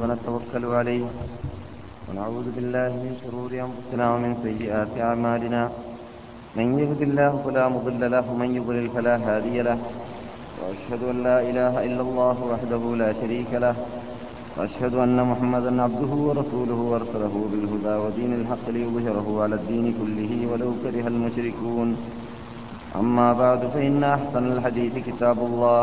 ونتوكل عليه ونعوذ بالله من شرور أنفسنا ومن سيئات أعمالنا. من يهد الله فلا مضل له ومن يضلل فلا هادي له. وأشهد أن لا إله إلا الله وحده لا شريك له. وأشهد أن محمدا عبده ورسوله وأرسله بالهدى ودين الحق ليظهره على الدين كله ولو كره المشركون. أما بعد فإن أحسن الحديث كتاب الله.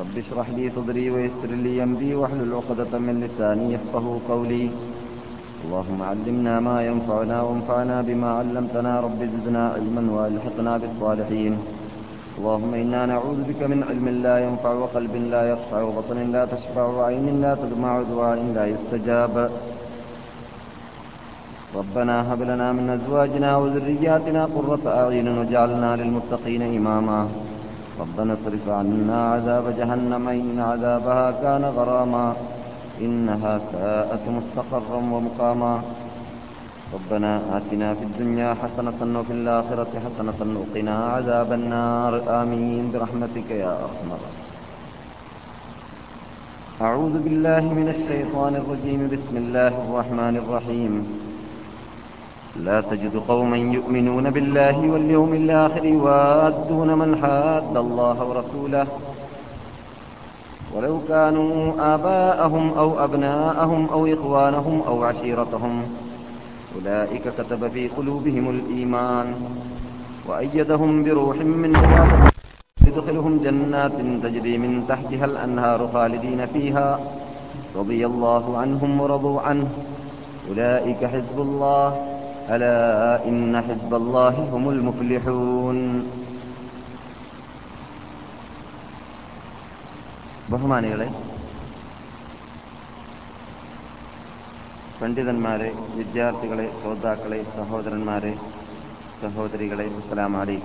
رب اشرح لي صدري ويسر لي أمري واحلل عقدة من لساني يفقه قولي. اللهم علمنا ما ينفعنا وانفعنا بما علمتنا. رب زدنا علما وألحقنا بالصالحين. اللهم إنا نعوذ بك من علم لا ينفع وقلب لا يخشع وبطن لا تشبع وعين لا تدمع ودعاء لا يستجاب. ربنا هب لنا من أزواجنا وذرياتنا قرة أعين واجعلنا للمتقين إماما. ربنا اصرف عنا عذاب جهنم إن عذابها كان غراما إنها ساءت مستقرا ومقاما. ربنا آتنا في الدنيا حسنة وفي الآخرة حسنة وقنا عذاب النار. آمين. برحمتك يا أرحم أعوذ بالله من الشيطان الرجيم. بسم الله الرحمن الرحيم. لا تجد قوما يؤمنون بالله واليوم الآخر يوادون من حاد الله ورسوله. ولو كانوا آباءهم أو أبناءهم أو إخوانهم أو عشيرتهم أولئك كتب في قلوبهم الإيمان وأيدهم بروح منه يدخلهم جنات تجري من تحتها الأنهار خالدين فيها. رضي الله عنهم ورضوا عنه. أولئك حزب الله. ألا إن حزب الله هم المفلحون ബഹുമാനികളെ പണ്ഡിതന്മാരെ വിദ്യാർത്ഥികളെ ശ്രോതാക്കളെ സഹോദരന്മാരെ സഹോദരികളെ അസ്സലാമലി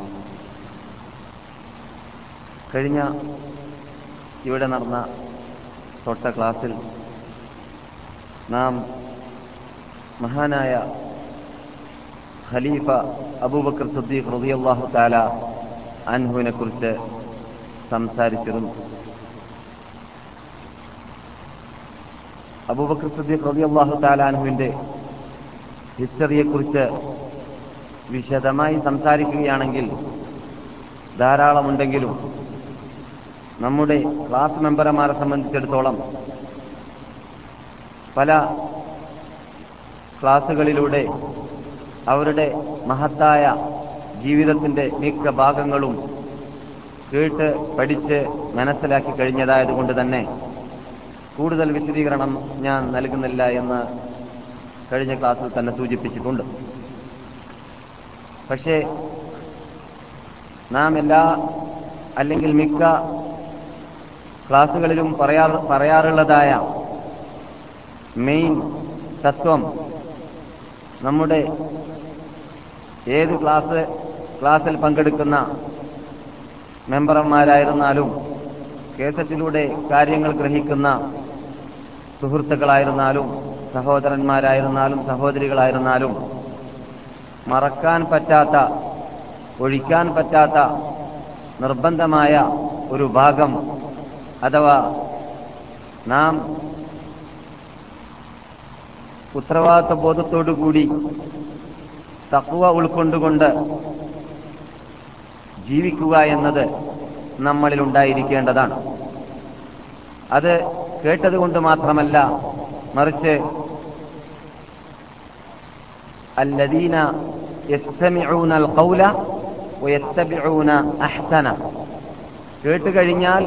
കഴിഞ്ഞ ഇവിടെ നടന്ന തൊട്ട ക്ലാസ്സിൽ നാം മഹാനായ ഖലീഫ അബൂബക്കർ സദ്ദീഖ് റളിയല്ലാഹു താല അൻഹുവിനെ കുറിച്ച് സംസാരിച്ചിരുന്നു അബൂബക്കർ സദ്ദീഖ് റളിയല്ലാഹു താല അൻഹുവിന്റെ ഹിസ്റ്ററിയെക്കുറിച്ച് വിശദമായി സംസാരിക്കുകയാണെങ്കിൽ ധാരാളമുണ്ടെങ്കിലും നമ്മുടെ ക്ലാസ് മെമ്പർമാരെ സംബന്ധിച്ചിടത്തോളം പല ക്ലാസ്സുകളിലൂടെ അവരുടെ മഹത്തായ ജീവിതത്തിന്റെ മിക്ക ഭാഗങ്ങളും കേട്ട് പഠിച്ച് മനസ്സിലാക്കി കഴിഞ്ഞതായതുകൊണ്ട് തന്നെ കൂടുതൽ വിശദീകരണം ഞാൻ നൽകുന്നില്ല എന്ന് കഴിഞ്ഞ ക്ലാസ്സിൽ തന്നെ സൂചിപ്പിച്ചിട്ടുണ്ട്. പക്ഷേ നാം എല്ലാ അല്ലെങ്കിൽ മിക്ക ക്ലാസ്സുകളിലും പറയാ പറയാറുള്ളതായ മെയിൻ തത്വം നമ്മുടെ ഏത് ക്ലാസ് ക്ലാസ്സിൽ പങ്കെടുക്കുന്ന മെമ്പർമാരായിരുന്നാലും കേസറ്റിലൂടെ കാര്യങ്ങൾ ഗ്രഹിക്കുന്ന സുഹൃത്തുക്കളായിരുന്നാലും സഹോദരന്മാരായിരുന്നാലും സഹോദരികളായിരുന്നാലും മറക്കാൻ പറ്റാത്ത ഒഴിക്കാൻ പറ്റാത്ത നിർബന്ധമായ ഒരു ഭാഗം അഥവാ നാം ഉത്തരവാദിത്വ ബോധത്തോടുകൂടി തക്കുവ ഉൾക്കൊണ്ടുകൊണ്ട് ജീവിക്കുക എന്നത് നമ്മളിൽ ഉണ്ടായിരിക്കേണ്ടതാണ്. അത് കേട്ടതുകൊണ്ട് മാത്രമല്ല മറിച്ച് അല്ലദീന യസ്തമിഊന അൽ ഖൗല വയത്തബിഊന അഹ്സന. കേട്ട് കഴിഞ്ഞാൽ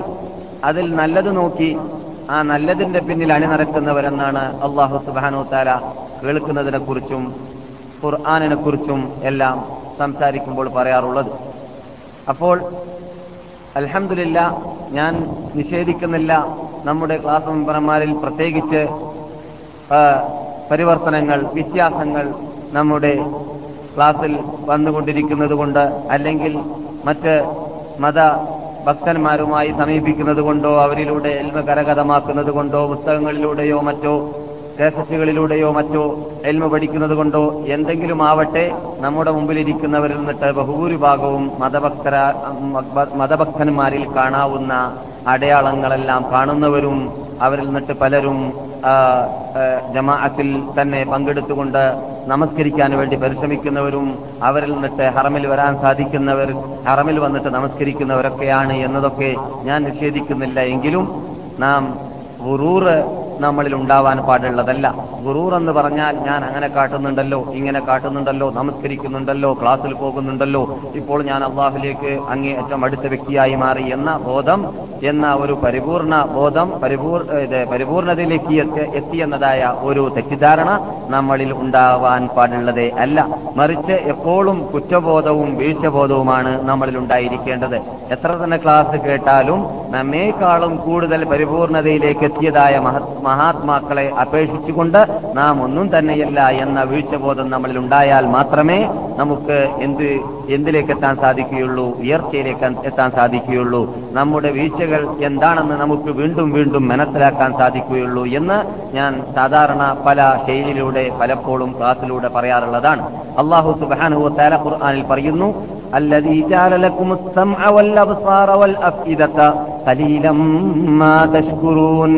അതിൽ നല്ലത് നോക്കി ആ നല്ലതിന്റെ പിന്നിൽ അണിനിരക്കുന്നവരെന്നാണ് അള്ളാഹു സുബാനു താല കേൾക്കുന്നതിനെ കുറിച്ചും ഖുർആാനിനെ കുറിച്ചും എല്ലാം സംസാരിക്കുമ്പോൾ പറയാറുള്ളത്. അപ്പോൾ അലഹമില്ല ഞാൻ നിഷേധിക്കുന്നില്ല. നമ്മുടെ ക്ലാസ് മെമ്പർമാരിൽ പ്രത്യേകിച്ച് പരിവർത്തനങ്ങൾ വ്യത്യാസങ്ങൾ നമ്മുടെ ക്ലാസ്സിൽ വന്നുകൊണ്ടിരിക്കുന്നത് കൊണ്ട് അല്ലെങ്കിൽ മറ്റ് മത ഭക്തന്മാരുമായി സമീപിക്കുന്നത് കൊണ്ടോ അവരിലൂടെ എൽമ കരകഥമാക്കുന്നത് കൊണ്ടോ പുസ്തകങ്ങളിലൂടെയോ മറ്റോ കേസറ്റുകളിലൂടെയോ മറ്റോ എൽമ പഠിക്കുന്നത് കൊണ്ടോ എന്തെങ്കിലും ആവട്ടെ നമ്മുടെ മുമ്പിലിരിക്കുന്നവരിൽ നിന്നിട്ട് ബഹുഭൂരിഭാഗവും മതഭക്തര മതഭക്തന്മാരിൽ കാണാവുന്ന അടയാളങ്ങളെല്ലാം കാണുന്നവരും അവരിൽ നിന്നിട്ട് പലരും ജമാഅത്തിൽ തന്നെ പങ്കെടുത്തുകൊണ്ട് നമസ്കരിക്കാൻ വേണ്ടി പരിശ്രമിക്കുന്നവരും അവരിൽ നിന്നിട്ട് ഹറമിൽ വരാൻ സാധിക്കുന്നവർ ഹറമിൽ വന്നിട്ട് നമസ്കരിക്കുന്നവരൊക്കെയാണ് എന്നതൊക്കെ ഞാൻ നിഷേധിക്കുന്നില്ല. എങ്കിലും നാം ഗുറൂറ് നമ്മളിൽ ഉണ്ടാവാൻ പാടുള്ളതല്ല. ഗുറൂർ എന്ന് പറഞ്ഞാൽ ഞാൻ അങ്ങനെ കാട്ടുന്നുണ്ടല്ലോ ഇങ്ങനെ കാട്ടുന്നുണ്ടല്ലോ നമസ്കരിക്കുന്നുണ്ടല്ലോ ക്ലാസ്സിൽ പോകുന്നുണ്ടല്ലോ ഇപ്പോൾ ഞാൻ അള്ളാഹുലേക്ക് അങ്ങേയറ്റം അടുത്ത വ്യക്തിയായി മാറി എന്ന ബോധം എന്ന ഒരു പരിപൂർണ ബോധം പരിപൂർ പരിപൂർണതയിലേക്ക് എത്തി- എന്നതായ ഒരു തെറ്റിദ്ധാരണ നമ്മളിൽ ഉണ്ടാവാൻ പാടുള്ളതേ അല്ല. മറിച്ച് എപ്പോഴും കുറ്റബോധവും വീഴ്ചബോധവുമാണ് നമ്മളിൽ ഉണ്ടായിരിക്കേണ്ടത്. എത്ര തന്നെ ക്ലാസ് കേട്ടാലും നമ്മേക്കാളും കൂടുതൽ പരിപൂർണതയിലേക്ക് എത്തിയതായ മഹത് മഹാത്മാക്കളെ അപേക്ഷിച്ചുകൊണ്ട് നാം ഒന്നും തന്നെയല്ല എന്ന വീഴ്ചബോധം നമ്മളിൽ ഉണ്ടായാൽ മാത്രമേ നമുക്ക് എന്ത് എന്തിലേക്ക് എത്താൻ സാധിക്കുകയുള്ളൂ ഉയർച്ചയിലേക്ക് എത്താൻ സാധിക്കുകയുള്ളൂ നമ്മുടെ വീഴ്ചകൾ എന്താണെന്ന് നമുക്ക് വീണ്ടും വീണ്ടും മനസ്സിലാക്കാൻ സാധിക്കുകയുള്ളൂ എന്ന് ഞാൻ സാധാരണ പല ശൈലിയിലൂടെ പലപ്പോഴും ക്ലാസ്സിലൂടെ പറയാറുള്ളതാണ് അള്ളാഹു സുബാനുഹു താല ഖുർആാനിൽ പറയുന്നു الذي جعل لكم السمع والأبصار والأفئدة قليلا ما تشكرون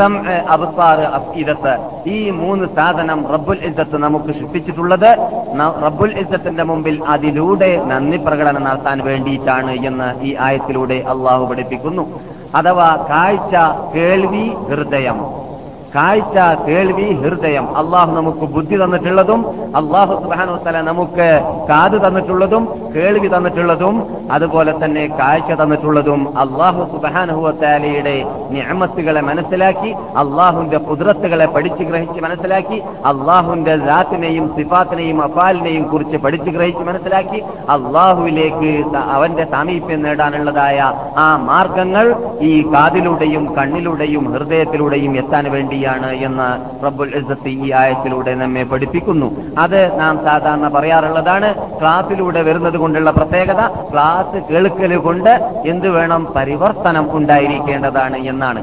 സംഅ, അബ്സാർ അഫ്ഇദത്ത് ഈ മൂന്ന് സാധനം റബ്ബുൽ ഇസ്സത്ത് നമുക്ക് സൃഷ്ടിച്ചിട്ടുള്ളത്. റബ്ബുൽ ഇസ്സത്തിന്റെ മുമ്പിൽ അതിലൂടെ നന്ദി പ്രകടനം നടത്താൻ വേണ്ടിയിട്ടാണ് എന്ന് ഈ ആയത്തിലൂടെ അള്ളാഹു പഠിപ്പിക്കുന്നു. അഥവാ കാഴ്ച കേൾവി ഹൃദയം. കാഴ്ച കേൾവി ഹൃദയം. അള്ളാഹു നമുക്ക് ബുദ്ധി തന്നിട്ടുള്ളതും അള്ളാഹു സുബാനു തല നമുക്ക് കാത് തന്നിട്ടുള്ളതും കേൾവി തന്നിട്ടുള്ളതും അതുപോലെ തന്നെ കാഴ്ച തന്നിട്ടുള്ളതും അള്ളാഹു സുബാനുഹുവത്താലയുടെ ഞാമത്തുകളെ മനസ്സിലാക്കി അള്ളാഹുന്റെ കുതിരത്തുകളെ പഠിച്ചു ഗ്രഹിച്ച് മനസ്സിലാക്കി അള്ളാഹുന്റെ ജാത്തിനെയും സിഫാത്തിനെയും അഫാലിനെയും കുറിച്ച് പഠിച്ചു ഗ്രഹിച്ച് മനസ്സിലാക്കി അള്ളാഹുവിലേക്ക് അവന്റെ സാമീപ്യം നേടാനുള്ളതായ ആ മാർഗങ്ങൾ ഈ കാതിലൂടെയും കണ്ണിലൂടെയും ഹൃദയത്തിലൂടെയും എത്താൻ വേണ്ടിയാണ് എന്ന് റബ്ബുൽ ഇസത്ത് ഈ ആയത്തിലൂടെ നമ്മെ പഠിപ്പിക്കുന്നു. അത് നാം സാധാരണ പറയാറുള്ളതാണ് ക്ലാസ്സിലൂടെ വരുന്നത് കൊണ്ടുള്ള പ്രത്യേകത ക്ലാസ് കേൾക്കൽ കൊണ്ട് എന്ത് വേണം പരിവർത്തനം ഉണ്ടായിരിക്കേണ്ടതാണ് എന്നാണ്.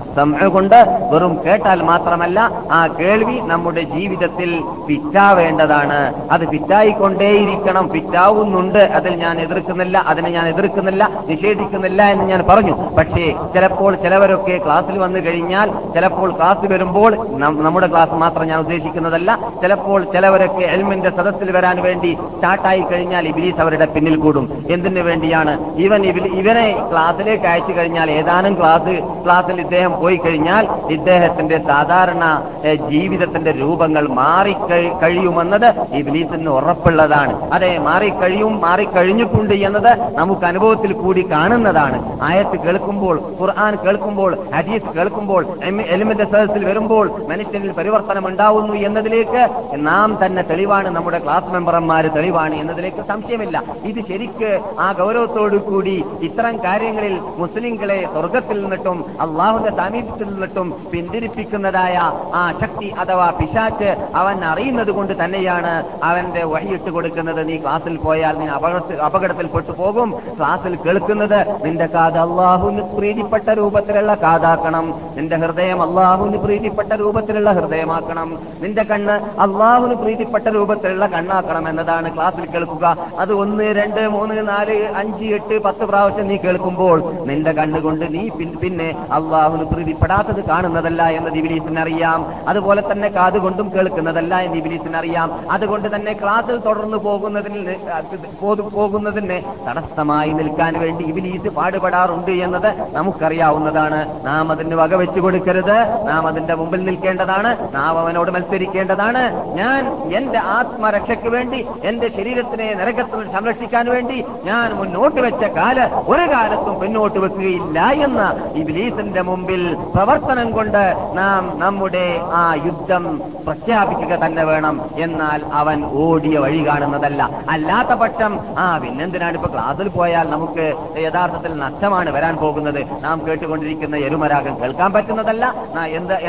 കൊണ്ട് വെറും കേട്ടാൽ മാത്രമല്ല ആ കേൾവി നമ്മുടെ ജീവിതത്തിൽ ഫിറ്റാവേണ്ടതാണ്. അത് ഫിറ്റായിക്കൊണ്ടേയിരിക്കണം ഫിറ്റാവുന്നുണ്ട്. അതിൽ ഞാൻ എതിർക്കുന്നില്ല അതിനെ ഞാൻ എതിർക്കുന്നില്ല നിഷേധിക്കുന്നില്ല എന്ന് ഞാൻ പറഞ്ഞു. പക്ഷേ ചിലപ്പോൾ ചിലവരൊക്കെ ക്ലാസ്സിൽ വന്നു കഴിഞ്ഞാൽ ചിലപ്പോൾ ക്ലാസ് വരുമ്പോൾ നം- നമ്മുടെ ക്ലാസ് മാത്രം ഞാൻ ഉദ്ദേശിക്കുന്നതല്ല. ചിലപ്പോൾ ചിലവരൊക്കെ എൽമിന്റെ സദസ്സിൽ വരാൻ വേണ്ടി സ്റ്റാർട്ടായി കഴിഞ്ഞാൽ ഇബിലീസ് അവരുടെ പിന്നിൽ കൂടും. എന്തിനു വേണ്ടിയാണ്? ഇവൻ ഇവനെ ക്ലാസ്സിലേക്ക് അയച്ചു കഴിഞ്ഞാൽ ഏതാനും ക്ലാസ് ക്ലാസ്സിൽ ഇദ്ദേഹം പോയി കഴിഞ്ഞാൽ ഇദ്ദേഹത്തിന്റെ സാധാരണ ജീവിതത്തിന്റെ രൂപങ്ങൾ മാറി കഴി- കഴിയുമെന്നത് ഇബിലീസിന് ഉറപ്പുള്ളതാണ്. അതെ മാറിക്കഴിയും മാറിക്കഴിഞ്ഞിട്ടുണ്ട് എന്നത് നമുക്ക് അനുഭവത്തിൽ കൂടി കാണുന്നതാണ്. ആയത്ത് കേൾക്കുമ്പോൾ ഖുർആൻ കേൾക്കുമ്പോൾ ഹദീസ് കേൾക്കുമ്പോൾ എലിമിന്റെ സദസ്സിൽ വരുമ്പോൾ മനുഷ്യനിൽ പരിവർത്തനം ഉണ്ടാവുന്നു എന്നതിലേക്ക് നാം തന്നെ തെളിവാണ് നമ്മുടെ ക്ലാസ് മെമ്പർമാർ തെളിവാണ് എന്നതിലേക്ക് സംശയമില്ല. ഇത് ശരിക്ക് ആ ഗൗരവത്തോടു കൂടി ഇത്തരം കാര്യങ്ങളിൽ മുസ്ലിങ്ങളെ സ്വർഗത്തിൽ നിന്നിട്ടും അള്ളാഹുന്റെ സാമീപ്യത്തിൽ നിന്നിട്ടും പിന്തിരിപ്പിക്കുന്നതായ ആ ശക്തി അഥവാ പിശാച്ച് അവൻ അറിയുന്നത് കൊണ്ട് തന്നെയാണ് അവന്റെ വഴിയിട്ട് കൊടുക്കുന്നത്. നീ ക്ലാസ്സിൽ പോയാൽ നീ അപകടത്തിൽ പെട്ടു പോകും ക്ലാസ്സിൽ കേൾക്കുന്നത് നിന്റെ കാത് അള്ളാഹുവിന് പ്രീതിപ്പെട്ട രൂപത്തിലുള്ള കാതാക്കണം. നിന്റെ ഹൃദയം അള്ളാഹുവിന് പ്രീതിപ്പെട്ട രൂപത്തിലുള്ള ഹൃദയമാക്കണം. നിന്റെ കണ്ണ് അള്ളാഹുന് പ്രീതിപ്പെട്ട രൂപത്തിലുള്ള കണ്ണാക്കണം എന്നതാണ് ക്ലാസ്സിൽ കേൾക്കുക. അത് ഒന്ന് രണ്ട് മൂന്ന് നാല് അഞ്ച് എട്ട് പത്ത് പ്രാവശ്യം നീ കേൾക്കുമ്പോൾ നിന്റെ കണ്ണുകൊണ്ട് നീ പിന്നെ അള്ളാഹുന് പ്രീതിപ്പെടാത്തത് കാണുന്നതല്ല എന്ന് ഇബിലീസിന് അറിയാം അതുപോലെ തന്നെ കാതുകൊണ്ടും കേൾക്കുന്നതല്ല എന്ന് ഇബിലീസിന് അറിയാം അതുകൊണ്ട് തന്നെ ക്ലാസ്സിൽ തുടർന്ന് പോകുന്നതിന് പോകുന്നതിന് തടസ്സമായി നിൽക്കാൻ വേണ്ടി ഇബിലീസ് പാടുപെടാറുണ്ട് എന്നത് നമുക്കറിയാവുന്നതാണ്. നാം അതിന് വകവെച്ചു കൊടുക്കരുത്. നാം അതിന്റെ മുമ്പിൽ മുമ്പിൽ നിൽക്കേണ്ടതാണ്. നാം അവനോട് മത്സരിക്കേണ്ടതാണ്. ഞാൻ എന്റെ ആത്മരക്ഷയ്ക്ക് വേണ്ടി എന്റെ ശരീരത്തിനെ നരകത്തിൽ സംരക്ഷിക്കാൻ വേണ്ടി ഞാൻ മുന്നോട്ട് വെച്ച കാല ഒരു കാലത്തും പിന്നോട്ട് വെക്കുകയില്ല എന്ന് ഇബ്ലീസിന്റെ മുമ്പിൽ പ്രവർത്തനം കൊണ്ട് നാം നമ്മുടെ ആ യുദ്ധം പ്രഖ്യാപിക്കുക തന്നെ വേണം. എന്നാൽ അവൻ ഓടിയ വഴി കാണുന്നതല്ല. അല്ലാത്ത പക്ഷം ആ പിന്നെന്തിനാണ് ഇപ്പൊ ക്ലാസ്സിൽ പോയാൽ നമുക്ക് യഥാർത്ഥത്തിൽ നഷ്ടമാണ് വരാൻ പോകുന്നത്? നാം കേട്ടുകൊണ്ടിരിക്കുന്ന എരുമരാഗം കേൾക്കാൻ പറ്റുന്നതല്ല.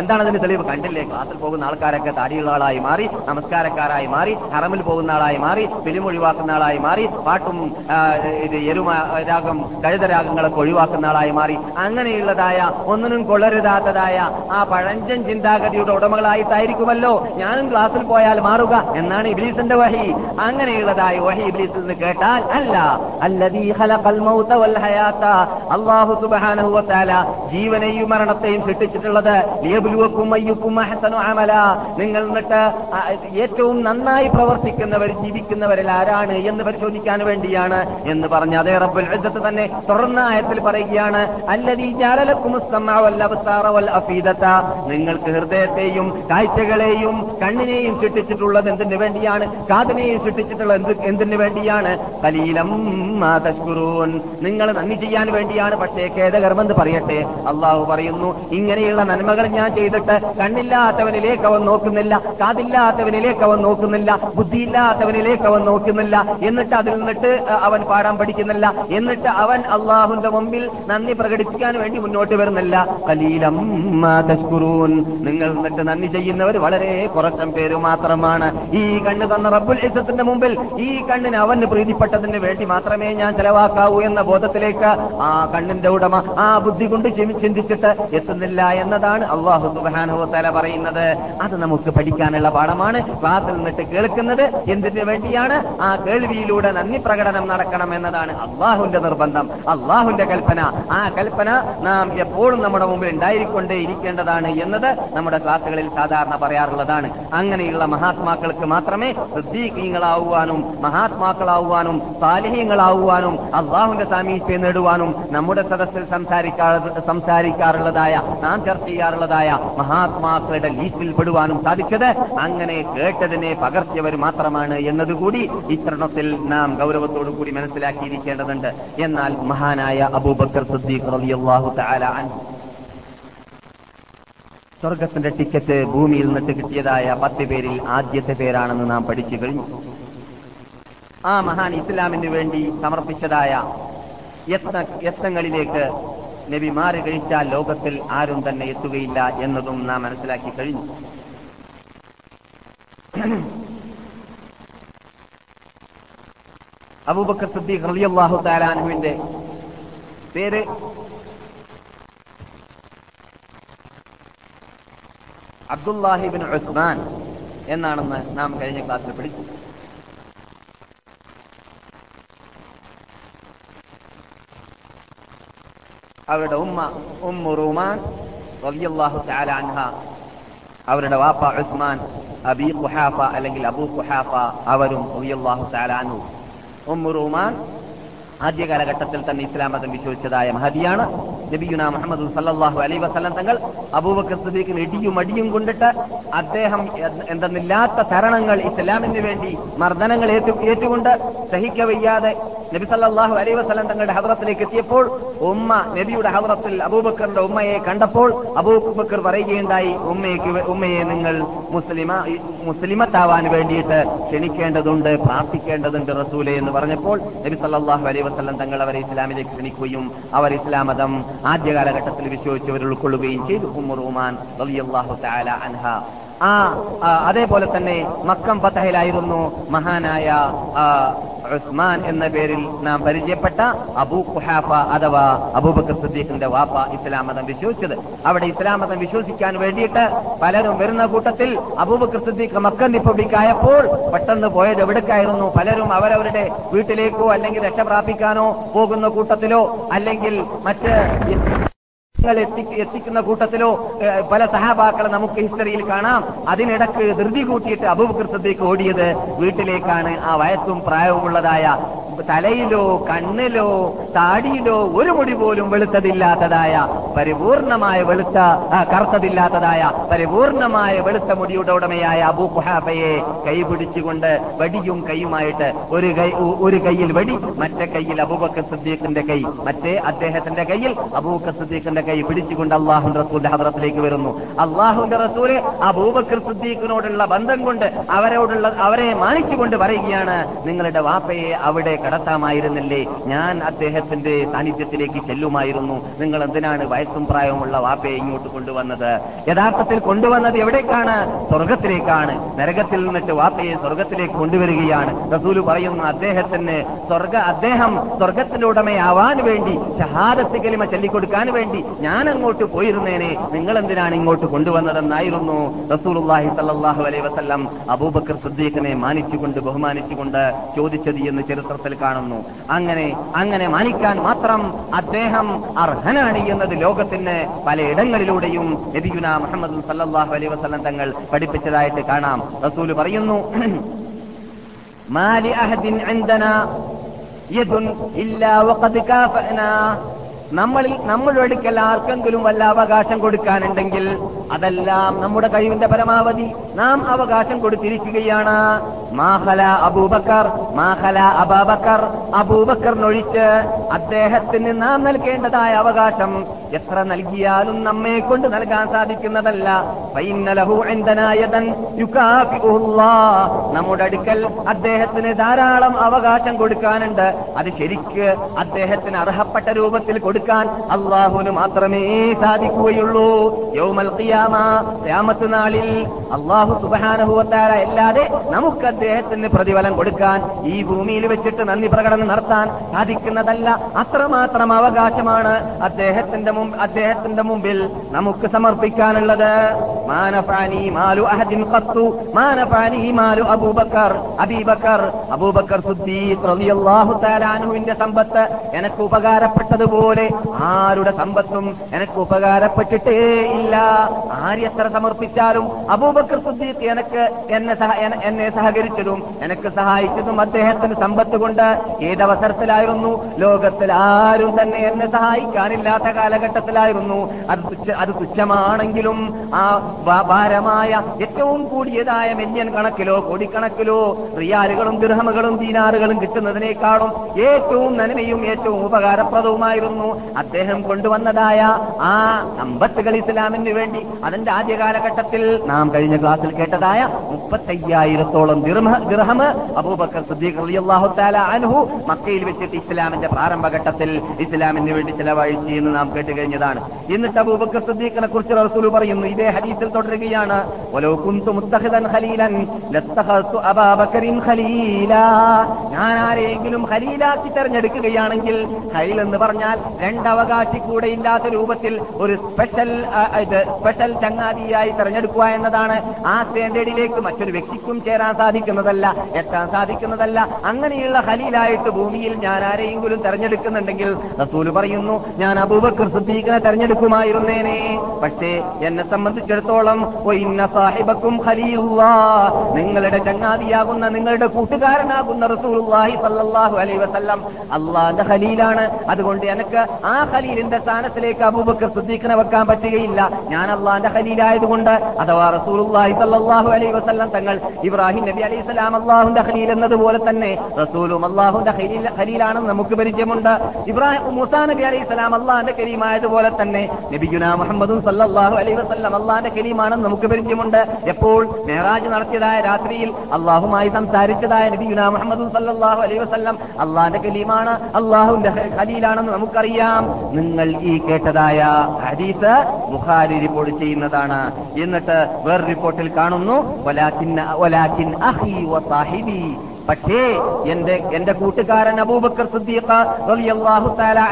എന്താണ് അതിന് തെളിവ് കണ്ടില്ലേ? ക്ലാസ്സിൽ പോകുന്ന ആൾക്കാരൊക്കെ താടിയുള്ള ആളായി മാറി നമസ്കാരക്കാരായി മാറി ഹറമിൽ പോകുന്ന ആളായി മാറി ഫിലിം ഒഴിവാക്കുന്ന ആളായി മാറി പാട്ടും ഇത് എരുമരാഗം കഴുതരാഗങ്ങളൊക്കെ ഒഴിവാക്കുന്ന ആളായി മാറി. അങ്ങനെയുള്ളതായ ഒന്നിനും കൊള്ളരുതാത്തതായ ആ പഴഞ്ചൻ ചിന്താഗതിയുടെ ഉടമകളായിട്ടായിരിക്കുമല്ലോ ഞാനും ക്ലാസ്സിൽ പോയാൽ മാറുക എന്നാണ് ഇബ്ലീസിന്റെ വഹി. അങ്ങനെയുള്ളതായ വഹി ഇബ്ലീസിൽ നിന്ന് കേട്ടാൽ അല്ല. അല്ലാഹു സുബ്ഹാനഹു വ ജീവനെയും മരണത്തെയും സൃഷ്ടിച്ചിട്ടുള്ളത് ലിയബ്ലുവക്കും അമല. നിങ്ങൾ എന്നിട്ട് ഏറ്റവും നന്നായി പ്രവർത്തിക്കുന്നവർ ജീവിക്കുന്നവരിൽ ആരാണ് എന്ന് പരിശോധിക്കാൻ വേണ്ടിയാണ് എന്ന് പറഞ്ഞ അതേ റബ്ബുൽ ഇജ്ജത്ത് തന്നെ തുടർന്ന ആയത്തിൽ പറയുകയാണ് നിങ്ങൾക്ക് ഹൃദയത്തെയും കാഴ്ചകളെയും കണ്ണിനെയും സൃഷ്ടിച്ചിട്ടുള്ളത് എന്തിനു വേണ്ടിയാണ്? കാതിനെയും സൃഷ്ടിച്ചിട്ടുള്ളത് എന്ത് എന്തിനു വേണ്ടിയാണ്? കലീലം നിങ്ങൾ നന്ദി ചെയ്യാൻ വേണ്ടിയാണ് പക്ഷേ ഖേദകർമെന്ന് പറയട്ടെ. അള്ളാഹു പറയുന്നു ഇങ്ങനെയുള്ള നന്മകൾ ഞാൻ ചെയ്തിട്ട് കണ്ണില്ലാത്തവനിലേക്ക് അവൻ നോക്കുന്നില്ല കാതില്ലാത്തവനിലേക്ക് അവൻ നോക്കുന്നില്ല ബുദ്ധിയില്ലാത്തവനിലേക്ക് അവൻ നോക്കുന്നില്ല. എന്നിട്ട് അതിൽ നിന്നിട്ട് അവൻ പാടാൻ പഠിക്കുന്നില്ല. എന്നിട്ട് അവൻ അള്ളാഹുന്റെ മുമ്പിൽ നന്ദി പ്രകടിപ്പിക്കാൻ വേണ്ടി മുന്നോട്ട് വരുന്നില്ല. കലീലം നിങ്ങൾ എന്നിട്ട് നന്ദി ചെയ്യുന്നവർ വളരെ കുറച്ചം പേര് മാത്രമാണ്. ഈ കണ്ണ് തന്ന റബ്ബുൽ ഇസത്തിന്റെ മുമ്പിൽ ഈ കണ്ണിന് അവന് പ്രീതിപ്പെട്ടതിന് വേണ്ടി മാത്രമേ ഞാൻ ചെലവാക്കാവൂ എന്ന ബോധത്തിലേക്ക് ആ കണ്ണിന്റെ ഉടമ ആ ബുദ്ധി കൊണ്ട് ചിന്തിച്ചിട്ട് എത്തുന്നില്ല എന്നതാണ് അള്ളാഹു സുബാനുഹത്തല പറയുന്നത് അത് നമുക്ക് പഠിക്കാനുള്ള പാഠമാണ്. ക്ലാസ്സിൽ നിന്നിട്ട് കേൾക്കുന്നത് എന്തിനു വേണ്ടിയാണ്? ആ കേൾവിയിലൂടെ നന്ദി പ്രകടനം നടക്കണം എന്നതാണ് അള്ളാഹുന്റെ നിർബന്ധം അള്ളാഹുന്റെ കൽപ്പന. ആ കൽപ്പന നാം എപ്പോഴും നമ്മുടെ മുമ്പിൽ ഉണ്ടായിക്കൊണ്ടേ ഇരിക്കേണ്ടതാണ് എന്നത് നമ്മുടെ ക്ലാസ്സുകളിൽ സാധാരണ പറയാറുള്ളതാണ്. അങ്ങനെയുള്ള മഹാത്മാക്കൾക്ക് മാത്രമേ സിദ്ധീകങ്ങളാവുവാനും മഹാത്മാക്കളാവുവാനും സാലിഹ്യങ്ങളാവുവാനും അള്ളാഹുന്റെ സാമീപ്യം നേടുവാനും നമ്മുടെ സദസ്സിൽ സംസാരിക്കാ സംസാരിക്കാറുള്ളതായ നാം ചർച്ച ചെയ്യാറുള്ളതായ മഹാത്മാക്കളുടെ ലിസ്റ്റിൽ പെടുവാനും സാധിച്ചത്? അങ്ങനെ കേട്ടതിനെ പകർത്തിയവർ മാത്രമാണ് എന്നതുകൂടി ഇത്തരണത്തിൽ നാം ഗൗരവത്തോടു കൂടി മനസ്സിലാക്കിയിരിക്കേണ്ടതുണ്ട്. എന്നാൽ മഹാനായ അബൂബക്കർ സിദ്ദീഖ് റളിയല്ലാഹു തആല അൻഹു സ്വർഗത്തിന്റെ ടിക്കറ്റ് ഭൂമിയിൽ നിന്നിട്ട് കിട്ടിയതായ പത്ത് പേരിൽ ആദ്യത്തെ പേരാണെന്ന് നാം പഠിച്ചു കഴിഞ്ഞു. ആ മഹാൻ ഇസ്ലാമിന് വേണ്ടി സമർപ്പിച്ചതായ യത്ന യത്നങ്ങളിലേക്ക് നബി മാറി കഴിച്ചാൽ ലോകത്തിൽ ആരും തന്നെ എത്തുകയില്ല എന്നതും നാം മനസ്സിലാക്കി കഴിഞ്ഞു. അബൂബക്കർ സിദ്ദീഖ് റളിയല്ലാഹു താലാനുവിന്റെ പേര് അബ്ദുല്ലാഹിബിൻ ഉസ്മാൻ എന്നാണെന്ന് നാം കഴിഞ്ഞ ക്ലാസ്സിൽ പഠിച്ചു. അവരുടെ ഉമ്മ ഉമ്മു റൂമാൻ റളിയല്ലാഹു തആല അൻഹ. അവരുടെ വാപ്പ ഉസ്മാൻ അബി ഖുഹാഫ അല്ലെങ്കിൽ അബൂ ഖുഹാഫ അവരും റളിയല്ലാഹു തആല അൻഹു. ഉമ്മു റൂമാൻ ആദ്യ കാലഘട്ടത്തിൽ തന്നെ ഇസ്ലാം മതം വിശ്വസിച്ചതായ മഹതിയാണ് നബിയുന മുഹമ്മദ് സല്ലാഹു അലൈ വസ്ലം തങ്ങൾ അബൂബക്കർ സിദ്ദീഖിന് ഇടിയും അടിയും കൊണ്ടിട്ട് അദ്ദേഹം എന്തെന്നില്ലാത്ത തരണങ്ങൾ ഇസ്ലാമിന് വേണ്ടി മർദ്ദനങ്ങൾ ഏറ്റു ഏറ്റുകൊണ്ട് സഹിക്കവയ്യാതെ നബി സല്ലാഹു അലൈ വസ്ലം തങ്ങളുടെ ഹവറത്തിലേക്ക് എത്തിയപ്പോൾ ഉമ്മ നബിയുടെ ഹവറത്തിൽ അബൂബക്കറിന്റെ ഉമ്മയെ കണ്ടപ്പോൾ അബൂബക്കർ പറയുകയുണ്ടായി ഉമ്മയ്ക്ക് ഉമ്മയെ നിങ്ങൾ മുസ്ലിമ മുസ്ലിമത്താവാൻ വേണ്ടിയിട്ട് ക്ഷണിക്കേണ്ടതുണ്ട് പ്രാർത്ഥിക്കേണ്ടതുണ്ട് റസൂലെ എന്ന് പറഞ്ഞപ്പോൾ നബി സല്ലല്ലാഹു അലൈഹി വസല്ലം തങ്ങൾ അവരെ ഇസ്ലാമിലേക്ക് ക്ഷണിക്കുകയും അവർ ഇസ്ലാം മതം ആദ്യ കാലഘട്ടത്തിൽ വിശ്വസിച്ചവർ ഉൾക്കൊള്ളുകയും ചെയ്തു. ഉമ്മു ഉമാൻ റളിയല്ലാഹു തആല അൻഹ. ആ അതേപോലെ തന്നെ മക്കം ഫത്തഹിലായിരുന്നു മഹാനായ ഉസ്മാൻ എന്ന പേരിൽ നാം പരിചയപ്പെട്ട അബൂ ഖുഹാഫ അഥവാ അബൂബക്കർ സിദ്ദീഖിന്റെ വാപ്പ ഇസ്ലാം മതം വിശ്വസിച്ചത്. അവിടെ ഇസ്ലാം മതം വിശ്വസിക്കാൻ വേണ്ടിയിട്ട് പലരും വരുന്ന കൂട്ടത്തിൽ അബൂബക്കർ സുദ്ദീഖ് മക്കൻ റിപ്പബ്ലിക് ആയപ്പോൾ പെട്ടെന്ന് പോയത് എവിടേക്കായിരുന്നു? പലരും അവരവരുടെ വീട്ടിലേക്കോ അല്ലെങ്കിൽ രക്ഷപ്രാപിക്കാനോ പോകുന്ന കൂട്ടത്തിലോ അല്ലെങ്കിൽ മറ്റ് എത്തിക്കുന്ന കൂട്ടത്തിലോ പല സഹാബാക്കളെ നമുക്ക് ഹിസ്റ്ററിയിൽ കാണാം. അതിനിടക്ക് ധൃതി കൂട്ടിയിട്ട് സിദ്ദീഖ് ഓടിയത് വീട്ടിലേക്കാണ്. ആ വയസ്സും പ്രായവുമുള്ളതായ തലയിലോ കണ്ണിലോ താടിയിലോ ഒരു മുടി പോലും വെളുത്തതില്ലാത്തതായ പരിപൂർണമായ വെളുത്ത കറുത്തതില്ലാത്തതായ പരിപൂർണമായ വെളുത്ത മുടിയുടെ ഉടമയായ അബൂ കൈ കൈപിടിച്ചുകൊണ്ട് വടിയും കൈയുമായിട്ട് ഒരു കൈ ഒരു കൈയിൽ വടി മറ്റേ കൈയിൽ അബൂബക്കർ സദ്ദീഖിന്റെ കൈ മറ്റേ അദ്ദേഹത്തിന്റെ കയ്യിൽ അബൂബക്കർ സിദ്ദീഖിന്റെ കൈ പിടിച്ചുകൊണ്ട് അള്ളാഹു റസൂലിന്റെ ഹദ്രത്തിലേക്ക് വരുന്നു. അള്ളാഹുന്റെ റസൂൽ അബൂബക്കർ സിദ്ദീഖിനോടുള്ള ബന്ധം കൊണ്ട് അവരോടുള്ള അവരെ മാനിച്ചുകൊണ്ട് പറയുകയാണ് നിങ്ങളുടെ വാപ്പയെ അവിടെ കടത്താമായിരുന്നില്ലേ? ഞാൻ അദ്ദേഹത്തിന്റെ സാന്നിധ്യത്തിലേക്ക് ചെല്ലുമായിരുന്നു. നിങ്ങൾ എന്തിനാണ് വയസ്സും പ്രായവുമുള്ള വാപ്പയെ ഇങ്ങോട്ട് കൊണ്ടുവന്നത്? യഥാർത്ഥത്തിൽ കൊണ്ടുവന്നത് എവിടേക്കാണ്? സ്വർഗത്തിലേക്കാണ്. നരകത്തിൽ നിന്നിട്ട് വാപ്പയെ സ്വർഗത്തിലേക്ക് കൊണ്ടുവരികയാണ്. റസൂൽ പറയുന്നു അദ്ദേഹത്തിന് സ്വർഗ അദ്ദേഹം സ്വർഗത്തിന്റെ ഉടമയാവാൻ വേണ്ടി ഷഹാദത്ത് കലിമ ചൊല്ലിക്കൊടുക്കാൻ വേണ്ടി ഞാൻ അങ്ങോട്ട് പോയിരുന്നേനെ നിങ്ങൾ എന്തിനാണ് ഇങ്ങോട്ട് കൊണ്ടുവന്നതെന്നായിരുന്നു റസൂലുള്ളാഹി സല്ലല്ലാഹു അലൈഹി വസല്ലം അബൂബക്കർ സിദ്ദീഖിനെ മാനിച്ചുകൊണ്ട് ബഹുമാനിച്ചുകൊണ്ട് ചോദിച്ചത് എന്ന് ചരിത്രത്തിൽ കാണുന്നു അങ്ങനെ അങ്ങനെ മാനിക്കാൻ മാത്രം അദ്ദേഹം അർഹനാണ് എന്നത് ലോകത്തിന് പലയിടങ്ങളിലൂടെയും നബിയുന മുഹമ്മദ് സല്ലല്ലാഹു അലൈഹി വസല്ലം തങ്ങൾ പഠിപ്പിച്ചതായിട്ട് കാണാം റസൂല് പറയുന്നു മാലി അഹദിൻ عندنا يد إلا وقد كافأنا നമ്മളിൽ നമ്മളുടെ അടുക്കൽ ആർക്കെങ്കിലും വല്ല അവകാശം കൊടുക്കാനുണ്ടെങ്കിൽ അതെല്ലാം നമ്മുടെ കഴിവിന്റെ പരമാവധി. നാം അവകാശം കൊടുത്തിരിക്കുകയാണ്. മാഹല അബൂബക്കർ മാഹല അബാബക്കർ അബൂബക്കറിനൊഴിച്ച് അദ്ദേഹത്തിന് നാം നൽകേണ്ടതായ അവകാശം എത്ര നൽകിയാലും നമ്മെ കൊണ്ട് നൽകാൻ സാധിക്കുന്നതല്ല. നമ്മുടെ അടുക്കൽ അദ്ദേഹത്തിന് ധാരാളം അവകാശം കൊടുക്കാനുണ്ട്. അത് ശരിക്ക് അദ്ദേഹത്തിന് അർഹപ്പെട്ട രൂപത്തിൽ കൊടുക്കാൻ അള്ളാഹുവിന് മാത്രമേ സാധിക്കുകയുള്ളൂ. യൗമൽ ഖിയാമ നാളിൽ അള്ളാഹു സുബഹാനഹുവത്താര അല്ലാതെ നമുക്ക് അദ്ദേഹത്തിന് പ്രതിഫലം കൊടുക്കാൻ ഈ ഭൂമിയിൽ വെച്ചിട്ട് നന്ദി പ്രകടനം നടത്താൻ സാധിക്കുന്നതല്ല. അത്രമാത്രം അവകാശമാണ് അദ്ദേഹത്തിന്റെ മുമ്പ് അദ്ദേഹത്തിന്റെ മുമ്പിൽ നമുക്ക് സമർപ്പിക്കാനുള്ളത്. മാനഫാനി മാലു അഹദിൻ ഖത്തു മാനഫാനി മാലു അബൂബക്കർ അബീബക്കർ അബൂബക്കർ സുദ്ദീഖ് റളിയല്ലാഹു തആല അൻഹുവിന്റെ സമ്പത്ത് എനക്ക് ഉപകാരപ്പെട്ടതുപോലെ ആരുടെ സമ്പത്തും എനക്ക് ഉപകാരപ്പെട്ടിട്ടേ ഇല്ല. ആരെത്ര സമർപ്പിച്ചാലും അബൂബക്കർ സുദ്ദീഖ് എനക്ക് എന്നെ എന്നെ- സഹകരിച്ചതും എനക്ക് സഹായിച്ചതും അദ്ദേഹത്തിന് സമ്പത്ത് കൊണ്ട് ഏതവസരത്തിലായിരുന്നു? ലോകത്തിൽ ആരും തന്നെ എന്നെ സഹായിക്കാനില്ലാത്ത കാലഘട്ടത്തിലായിരുന്നു. അത് അത് തുച്ഛമാണെങ്കിലും ആ ഭാരമായ ഏറ്റവും കൂടിയതായ മില്യൺ കണക്കിലോ കോടിക്കണക്കിലോ റിയാലുകളും ദിർഹമുകളും ദീനാറുകളും കിട്ടുന്നതിനേക്കാളും ഏറ്റവും നന്മയും ഏറ്റവും ഉപകാരപ്രദവുമായിരുന്നു. അദ്ദേഹം കൊണ്ടുവന്നതായ ആ സമ്പത്തുകൾ ഇസ്ലാമിന് വേണ്ടി. അതിന്റെ ആദ്യ കാലഘട്ടത്തിൽ നാം കഴിഞ്ഞ ക്ലാസ്സിൽ കേട്ടതായ മുപ്പത്തയ്യായിരത്തോളം ഗൃഹം അബൂബക്കർ സിദ്ദീഖ് റളിയല്ലാഹു തആല അൻഹു മക്കയിൽ വെച്ചിട്ട് ഇസ്ലാമിന്റെ പ്രാരംഭഘട്ടത്തിൽ ഇസ്ലാമിന് വേണ്ടി ചെലവഴിച്ചു എന്ന് നാം കേട്ട് കഴിഞ്ഞതാണ്. എന്നിട്ട് അബൂബക്കർ സുദ്ദീഖിനെ കുറിച്ച് റസൂൽ പറയുന്നു ഇതേ ഹദീസിൽ തുടരുകയാണ്. ഞാൻ ആരെയെങ്കിലും ഖലീലാക്കി തെരഞ്ഞെടുക്കുകയാണെങ്കിൽ ഖലീൽ എന്ന് പറഞ്ഞാൽ രണ്ടവകാശി കൂടെ ഇല്ലാത്ത രൂപത്തിൽ ഒരു സ്പെഷ്യൽ സ്പെഷ്യൽ ചങ്ങാതിയായി തെരഞ്ഞെടുക്കുക എന്നതാണ് ആ സ്റ്റാൻഡേർഡിലേക്ക് മറ്റൊരു വ്യക്തിക്കും ചേരാൻ സാധിക്കുന്നതല്ല എത്താൻ സാധിക്കുന്നതല്ല. അങ്ങനെയുള്ള ഹലീലായിട്ട് ഭൂമിയിൽ ഞാൻ ആരെയെങ്കിലും തെരഞ്ഞെടുക്കുന്നുണ്ടെങ്കിൽ റസൂൽ പറയുന്നു ഞാൻ അബൂബക്കർ സിദ്ദീഖിനെ തെരഞ്ഞെടുക്കുമായിരുന്നേനെ. പക്ഷേ എന്നെ സംബന്ധിച്ചിടത്തോളം "വഇന്ന സാഹിബക്കും ഖലീലുള്ളാ." നിങ്ങളുടെ ചങ്ങാതിയാകുന്ന നിങ്ങളുടെ കൂട്ടുകാരനാകുന്ന റസൂലുള്ളാഹി സല്ലല്ലാഹു അലൈഹി വസല്ലം അള്ളാന്റെ ഖലീലാണ്. അതുകൊണ്ട് എനിക്ക് ആ ഖലീലിന്റെ സ്ഥാനത്തിലേക്ക് അബൂബക്കർ സിദ്ദീഖിനെ വെക്കാൻ പറ്റുകയില്ല. ഞാൻ അള്ളാന്റെ ഖലീലായതുകൊണ്ട് അഥവാ റസൂലുള്ളാഹി സല്ലല്ലാഹു അലൈഹി വസല്ലം തങ്ങൾ ഇബ്രാഹിം നബി അലൈഹി സ്വലാം അള്ളാഹുന്റെ ഖലീൽ എന്നതുപോലെ തന്നെ റസൂലും അള്ളാഹുന്റെ ഖലീലാണെന്ന് നമുക്ക് പരിചയമുണ്ട്. ഇബ്രാഹിം മുസാ നബി അലൈഹി സ്വലാം അള്ളാഹിന്റെ കരീമായതുപോലെ തന്നെ നബിയുന മുഹമ്മദും സല്ലല്ലാഹു അലൈഹി വസല്ലം അള്ളാഹിന്റെ കരീമാണെന്ന് നമുക്ക് പരിചയമുണ്ട്. എപ്പോൾ? മേറാജ് നടത്തിയതായ രാത്രിയിൽ അള്ളാഹുമായി സംസാരിച്ചതായ നബിയുന മുഹമ്മദും സല്ലല്ലാഹു അലൈഹി വസല്ലം അള്ളാഹിന്റെ കലീമാണ് അള്ളാഹുന്റെ ഖലീലാണെന്ന് നമുക്കറിയാം. നിങ്ങൾ ഈ കേട്ടതായ ഹദീസ് ബുഖാരി റിപ്പോർട്ട് ചെയ്യുന്നതാണ്. എന്നിട്ട് വേറെ റിപ്പോർട്ടിൽ കാണുന്നു പക്ഷേ എന്റെ എന്റെ കൂട്ടുകാരൻ അബൂബക്കർ സിദ്ദീഖ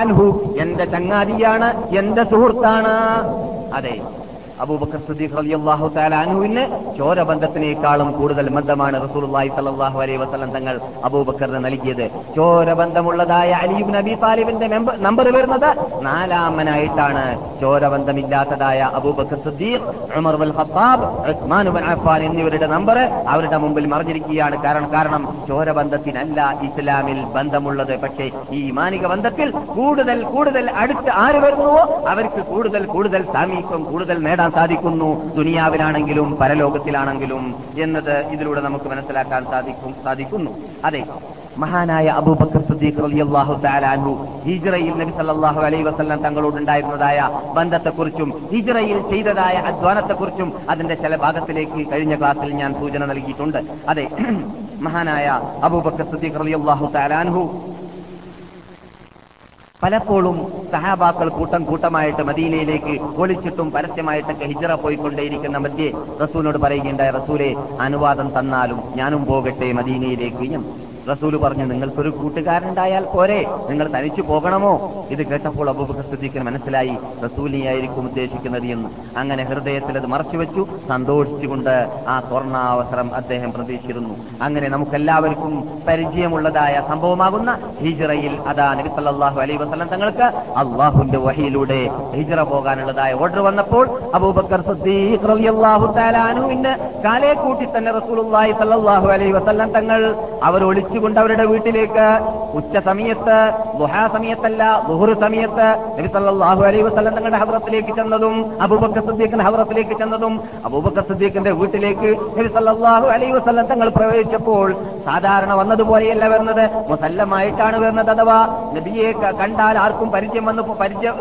അൻഹു എന്റെ ചങ്ങാതിയാണ് എന്റെ സുഹൃത്താണ്. അതെ അബൂബക്കർ സിദ്ദീഖ് റളിയല്ലാഹു തആല അൻഹുവിന് ചോരബന്ധത്തിനേക്കാളും കൂടുതൽ ബന്ധമാണ് റസൂലുള്ളാഹി സ്വല്ലല്ലാഹു അലൈഹി വസല്ലം തങ്ങൾ അബൂബക്കറിന് നൽകിയത്. ചോരബന്ധമുള്ളതായ ഇബ്നു നബി താലിബിന്റെ നമ്പർ വരുന്നത് നാലാമനായിട്ടാണ്. ചോരബന്ധമില്ലാത്തതായ Abu Bakr Siddiq Umar bin Khattab Usman Affan എന്നിവരുടെ നമ്പർ അവരുടെ മുമ്പിൽ മറിഞ്ഞിരിക്കുകയാണ്. കാരണം കാരണം ചോരബന്ധത്തിനല്ല ഇസ്ലാമിൽ ബന്ധമുള്ളത്. പക്ഷേ ഈ മാനിക ബന്ധത്തിൽ കൂടുതൽ കൂടുതൽ അടുത്ത് ആര് വരുന്നുവോ അവർക്ക് കൂടുതൽ കൂടുതൽ സാമീപ്യം കൂടുതൽ നേടാൻ സാധിക്കുന്നു. ദുനിയാവിലാണെങ്കിലും പരലോകത്തിലാണെങ്കിലും എന്നത് ഇതിലൂടെ നമുക്ക് മനസ്സിലാക്കാൻ സാധിക്കും സാധിക്കുന്നു. അതെ മഹാനായ അബൂബക്കർ സുദ്ദീഖ് റളിയല്ലാഹു തആല അൻഹു ഹിജ്റയിൽ നബി സല്ലല്ലാഹു അലൈഹി വസല്ലം തങ്ങളോട് ഉണ്ടായിരുന്നതായ ബന്ധത്തെക്കുറിച്ചും ഹിജ്റയിൽ ചെയ്തതായ അധ്വാനത്തെക്കുറിച്ചും അതിന്റെ ചില ഭാഗത്തിലേക്ക് കഴിഞ്ഞ ക്ലാസ്സിൽ ഞാൻ സൂചന നൽകിയിട്ടുണ്ട്. അതെ മഹാനായ അബൂബക്കർ സുദ്ദീഖ് റളിയല്ലാഹു തആല അൻഹു പലപ്പോഴും സഹാബാക്കൾ കൂട്ടം കൂട്ടമായിട്ട് മദീനയിലേക്ക് ഒളിച്ചിട്ടും പരസ്യമായിട്ടൊക്കെ ഹിജറ പോയിക്കൊണ്ടേയിരിക്കുന്ന മധ്യേ റസൂലിനോട് പറയുകയുണ്ടായ റസൂലെ അനുവാദം തന്നാലും ഞാനും പോകട്ടെ മദീനയിലേക്ക്. എന്ന് റസൂൽ പറഞ്ഞു നിങ്ങൾക്കൊരു കൂട്ടുകാരനുണ്ടായാൽ പോരെ. നിങ്ങൾ തനിച്ചു പോകണമോ? ഇത് കേട്ടപ്പോൾ അബൂബക്കർ സിദ്ദീഖിന് മനസ്സിലായി റസൂലിനെയായിരിക്കും ഉദ്ദേശിക്കുന്നത് എന്ന്. അങ്ങനെ ഹൃദയത്തിൽ അത് മറച്ചുവെച്ചു സന്തോഷിച്ചുകൊണ്ട് ആ സ്വർണാവസരം അദ്ദേഹം പ്രതീക്ഷിച്ചിരുന്നു. അങ്ങനെ നമുക്കെല്ലാവർക്കും പരിചയമുള്ളതായ സംഭവമാകുന്ന ഹിജറയിൽ അതാ നബി സല്ലാഹു അലൈ വസ്ലം തങ്ങൾക്ക് അള്ളാഹുന്റെ വഹിയിലൂടെ ഹിജറ പോകാനുള്ളതായ ഓർഡർ വന്നപ്പോൾ അബൂബക്കർ സിദ്ദീഖ് കാലേ കൂട്ടി തന്നെ റസൂലുള്ളാഹി സല്ലല്ലാഹു അലൈഹി വസല്ലം തങ്ങൾ അവർ ഒളിച്ചുകൊണ്ട് അവരുടെ വീട്ടിലേക്ക് ഉച്ച സമയത്ത് ദുഹാ സമയത്തല്ല ദുഹുർ സമയത്ത് നബി സല്ലല്ലാഹു അലൈഹി വസല്ലം തങ്ങളുടെ ഹദ്രത്തിലേക്ക് ചെന്നതും അബൂബക്കർ സദ്ദീഖിന്റെ ഹദ്രത്തിലേക്ക് ചെന്നതും അബൂബക്കർ സിദ്ദീഖിന്റെ വീട്ടിലേക്ക് നബി സല്ലല്ലാഹു അലൈഹി വസല്ലം തങ്ങൾ പ്രവേശിച്ചപ്പോൾ സാധാരണ വന്നതുപോലെയല്ല വരുന്നത്. മുസല്ലമായിട്ടാണ് വരുന്നത് അഥവാ നബിയെ കണ്ടാൽ ആർക്കും പരിചയം വന്ന് പരിചയം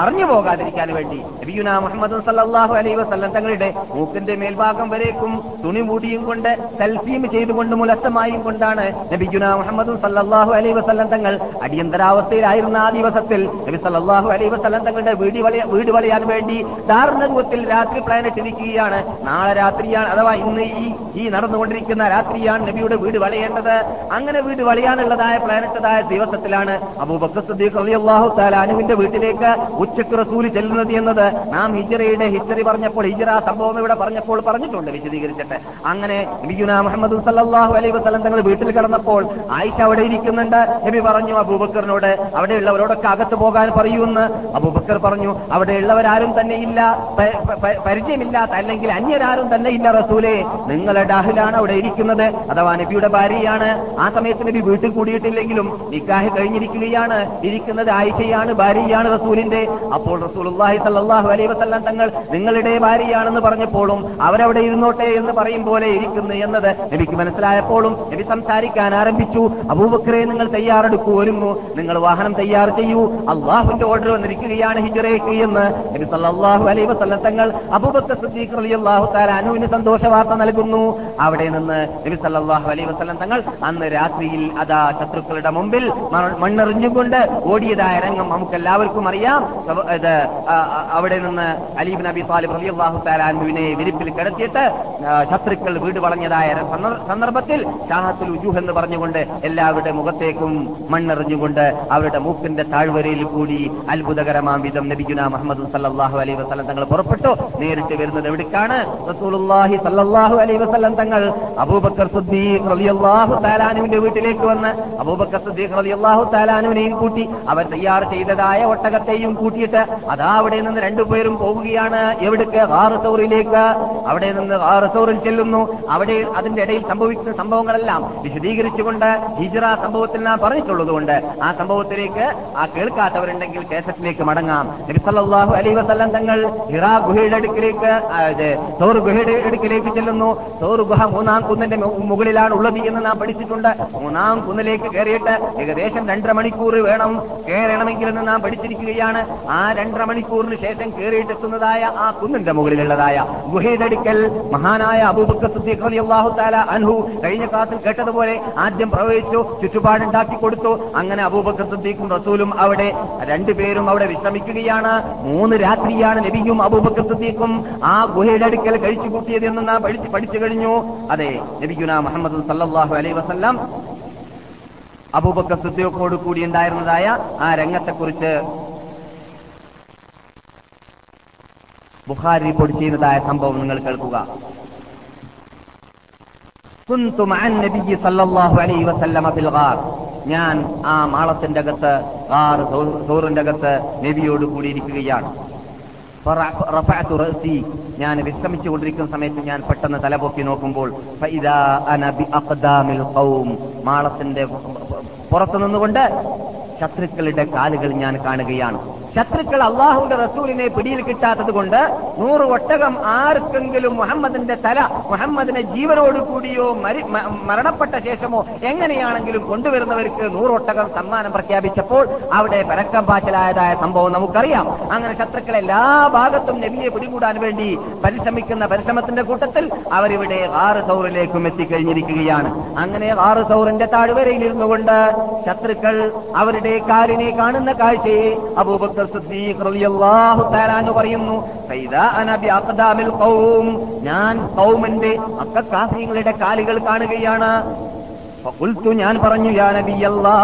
അറിഞ്ഞു പോകാതിരിക്കാൻ വേണ്ടി നബിയുന മുഹമ്മദ് സല്ലാഹു അലൈഹി വസല്ലം തങ്ങളുടെ മൂക്കിന്റെ മേൽഭാഗം വരേക്കും തുണി മൂടിയും കൊണ്ട് തൽസീം ചെയ്തുകൊണ്ട് മുലത്തമായും കൊണ്ടാണ് നബിഗുന മുഹമ്മദ് സല്ലാഹു അലൈ വസല്ലം തങ്ങൾ അടിയന്തരാവസ്ഥയിലായിരുന്ന ആ ദിവസത്തിൽ നബി സല്ലാഹു അലൈ വസല്ലം തങ്ങളുടെ വീട് വീട് വളയാൻ വേണ്ടി ദാരുണരൂപത്തിൽ രാത്രി പ്ലാനറ്റ് ഇരിക്കുകയാണ് നാളെ രാത്രിയാണ് അഥവാ ഇന്ന് ഈ ഈ നടന്നുകൊണ്ടിരിക്കുന്ന രാത്രിയാണ് നബിയുടെ വീട് വളയേണ്ടത്. അങ്ങനെ വീട് വളയാനുള്ളതായ പ്ലാനറ്റതായ ദിവസത്തിലാണ് അബൂബക്കർ സിദ്ദീഖ് റളിയല്ലാഹു തആല അനുവിന്റെ വീട്ടിലേക്ക് ഉച്ചയ്ക്ക് റസൂൽ ചെല്ലുന്നത് എന്നത്. നാം ഹിജറയുടെ ഹിസ്റ്ററി പറഞ്ഞപ്പോൾ ഹിജറ സംഭവം ഇവിടെ പറഞ്ഞപ്പോൾ പറഞ്ഞിട്ടുണ്ട് വിശദീകരിച്ചിട്ട്. അങ്ങനെ മുഹമ്മദ് സല്ലല്ലാഹു അലൈ വസ്ലം തങ്ങൾ വീട്ടിൽ കിടന്നപ്പോൾ ആയിഷ അവിടെ ഇരിക്കുന്നുണ്ട്. നബി പറഞ്ഞു അബൂബക്കറിനോട് അവിടെയുള്ളവരോടൊക്കെ അകത്ത് പോകാൻ പറയൂന്ന് അബൂബക്കർ പറഞ്ഞു അവിടെയുള്ളവരാരും തന്നെ ഇല്ല. പരിചയമില്ലാത്ത അല്ലെങ്കിൽ അന്യരാരും തന്നെ ഇല്ല റസൂലെ. നിങ്ങളുടെ അഹിലാണ് അവിടെ ഇരിക്കുന്നത്. അഥവാ നബിയുടെ ഭാര്യയാണ്. ആ സമയത്ത് നബി വീട്ടിൽ കൂടിയിട്ടില്ലെങ്കിലും നിക്കാഹ് കഴിഞ്ഞിരിക്കുകയാണ്. ഇരിക്കുന്നത് ആയിഷയാണ് ഭാര്യയാണ് റസൂലിന്റെ. അപ്പോൾ റസൂലുള്ളാഹി അള്ളാഹു അലൈ വസല്ലം തങ്ങൾ നിങ്ങളുടെ ഭാര്യയാണെന്ന് പറഞ്ഞപ്പോഴും അവരവിടെ ഇരുന്നോട്ടെ എന്ന് പറയും പോലെ ഇരിക്കുന്നു എന്നത് നബിക്ക് മനസ്സിലായപ്പോഴും നബി സംസാരിക്കാൻ ആരംഭിച്ചു. അബൂബക്കറെ നിങ്ങൾ തയ്യാറെടുക്കൂ ഒരുങ്ങൂ. നിങ്ങൾ വാഹനം തയ്യാർ ചെയ്യൂ. അള്ളാഹുവിന്റെ ഓർഡർ വന്നിരിക്കുകയാണ് ഹിജറേക്ക് എന്ന്. നബി സല്ലാഹു അലൈ വസല്ലം തങ്ങൾ അബൂബക്കർ സിദ്ദീഖ് റളിയല്ലാഹു തആല അനുവിന് സന്തോഷ വാർത്ത നൽകുന്നു. അവിടെ നിന്ന് നബി സല്ലാഹു അലൈ വസല്ലം തങ്ങൾ അന്ന് രാത്രിയിൽ അതാ ശത്രുക്കളുടെ മുമ്പിൽ മണ്ണെറിഞ്ഞുകൊണ്ട് ഓടിയതായ രംഗം നമുക്ക് എല്ലാവർക്കും അറിയാം അവിടെ നിന്ന് അലീബ് നബി താലിബ് റളിയല്ലാഹു തആല അൻഹുവിനെ വിരിപ്പിൽ കിടത്തിയിട്ട് ശത്രുക്കൾ വീട് വളഞ്ഞതായ സന്ദ- സന്ദർഭത്തിൽ ഷാഹത്തുൽ ഉജൂഹ് എന്ന് പറഞ്ഞുകൊണ്ട് എല്ലാവരുടെ മുഖത്തേക്കും മണ്ണെറിഞ്ഞുകൊണ്ട് അവരുടെ മൂക്കിന്റെ താഴ്വരയിൽ കൂടി അത്ഭുതകരമാം വിധം നബിഗുന മുഹമ്മദ് സല്ലാഹു അലൈ വസ്ലം തങ്ങൾ പുറപ്പെട്ടു. നേരിട്ട് വരുന്നത് എവിടേക്കാണ്? സല്ലല്ലാഹു അലൈഹി വസല്ലം തങ്ങൾ അബൂബക്കർ സിദ്ദീഖ് വീട്ടിലേക്ക് വന്ന് അബൂബക്കർ സിദ്ദീഖ് റളിയല്ലാഹു താലാനുവിനെയും കൂട്ടി അവർ തയ്യാർ ചെയ്തതായ ഒട്ടകത്തെയും കൂട്ടിയിട്ട് അതാ അവിടെ നിന്ന് രണ്ടുപേരും പോവുകയാണ്. എവിടേക്ക്? ഹാറസൗറിലേക്ക് അവിടെ നിന്ന് ഹാറസൗറിൽ ചെല്ലുന്നു. അവിടെ അതിന്റെ ഇടയിൽ സംഭവിക്കുന്ന സംഭവങ്ങളെല്ലാം വിശദീകരിച്ചുകൊണ്ട് ഹിജറ സംഭവത്തിൽ നാം പറഞ്ഞിട്ടുള്ളതുകൊണ്ട് ആ സംഭവത്തിലേക്ക് ആ കേൾക്കാത്തവരുണ്ടെങ്കിൽ കേസറ്റിലേക്ക് മടങ്ങാം. നബി സല്ലല്ലാഹു അലൈഹി വസല്ലം തങ്ങൾ ഹിറാ ഗുഹയുടെ അടുക്കിലേക്ക് സൗർ ഗുഹയുടെ അടുക്കിലേക്ക് ചെല്ലുന്നു. സൗർ ഗുഹ മൂന്നാം കുന്നിന്റെ മുകളിലാണ് ഉള്ളത് എന്ന് നാം പഠിച്ചിട്ടുണ്ട്. മൂന്നാം കുന്നിലേക്ക് കയറിയിട്ട് ഏകദേശം രണ്ടര മണിക്കൂർ വേണം കയറണമെങ്കിൽ എന്ന് നാം പഠിച്ചിരിക്കുകയാണ്. ആ രണ്ടര മണിക്കൂറിന് ശേഷം കയറിയിട്ടെത്തുന്നതായ ആ കുന്നിന്റെ മുകളിലുള്ളതായ ഗുഹയുടെ അടുക്കൽ മഹാനായ അബൂബക്കർ സുദ്ദീഖ് അലി അള്ളാഹു താല അൻഹു കഴിഞ്ഞ ക്ലാസ്സിൽ കേട്ടതുപോലെ ആദ്യം പ്രവേശിച്ചു ചുറ്റുപാടുണ്ടാക്കി കൊടുത്തു. അങ്ങനെ അബൂബക്കർ സിദ്ദീഖും റസൂലും അവിടെ രണ്ടുപേരും അവിടെ വിശ്രമിക്കുകയാണ്. മൂന്ന് രാത്രിയാണ് നബിയും അബൂബക്കർ സിദ്ദീഖും ആ ഗുഹയുടെ അടുക്കൽ കഴിച്ചു കൂട്ടിയത് എന്ന് നാം പഠിച്ചു പഠിച്ചു കഴിഞ്ഞു. അതെ നബിഗുന മുഹമ്മദ് സല്ലാഹു അലൈ വസല്ലം അബൂബക്കർ സിദ്ദീഖോട് കൂടി ഉണ്ടായിരുന്നതായ ആ രംഗത്തെക്കുറിച്ച് ബുഖാരി റിപ്പോർട്ട് ചെയ്യുന്നതായ സംഭവം നിങ്ങൾ കേൾക്കുക. ഞാൻ ആ മാളത്തിന്റെ അകത്ത് ആർ സൂറിന്റെ അകത്ത് നബിയോട് കൂടിയിരിക്കുകയാണ്. ഞാൻ വിശ്രമിച്ചു കൊണ്ടിരിക്കുന്ന സമയത്ത് ഞാൻ പെട്ടെന്ന് തലപൊക്കി നോക്കുമ്പോൾ മാളത്തിന്റെ പുറത്തു നിന്നുകൊണ്ട് ശത്രുക്കളുടെ കാലുകൾ ഞാൻ കാണുകയാണ്. ശത്രുക്കൾ അള്ളാഹുവിന്റെ റസൂലിനെ പിടിയിൽ കിട്ടാത്തത് കൊണ്ട് നൂറ് ഒട്ടകം ആർക്കെങ്കിലും മുഹമ്മദിന്റെ തല മുഹമ്മദിനെ ജീവനോട് കൂടിയോ മരി മരണപ്പെട്ട ശേഷമോ എങ്ങനെയാണെങ്കിലും കൊണ്ടുവരുന്നവർക്ക് നൂറൊട്ടകം സമ്മാനം പ്രഖ്യാപിച്ചപ്പോൾ അവിടെ പരക്കം പാച്ചലായതായ സംഭവം നമുക്കറിയാം. അങ്ങനെ ശത്രുക്കൾ എല്ലാ ഭാഗത്തും നബിയെ പിടികൂടാൻ വേണ്ടി പരിശ്രമിക്കുന്ന പരിശ്രമത്തിന്റെ കൂട്ടത്തിൽ അവരിവിടെ ആറ് സൗറിലേക്കും എത്തിക്കഴിഞ്ഞിരിക്കുകയാണ്. അങ്ങനെ ആറ് സൗറിന്റെ താഴ്വരയിൽ ഇരുന്നുകൊണ്ട് ശത്രുക്കൾ അവരുടെ കാലിനെ കാണുന്ന കാഴ്ചയെ അബൂബക്കർ സിദ്ദീഖ് പറയുന്നു ഞാൻ കൗമന്റെ അക്കക്കാഫികളുടെ കാലുകൾ കാണുകയാണ്. ഫഖുൽതു ഞാൻ പറഞ്ഞു യാ നബിയല്ലാ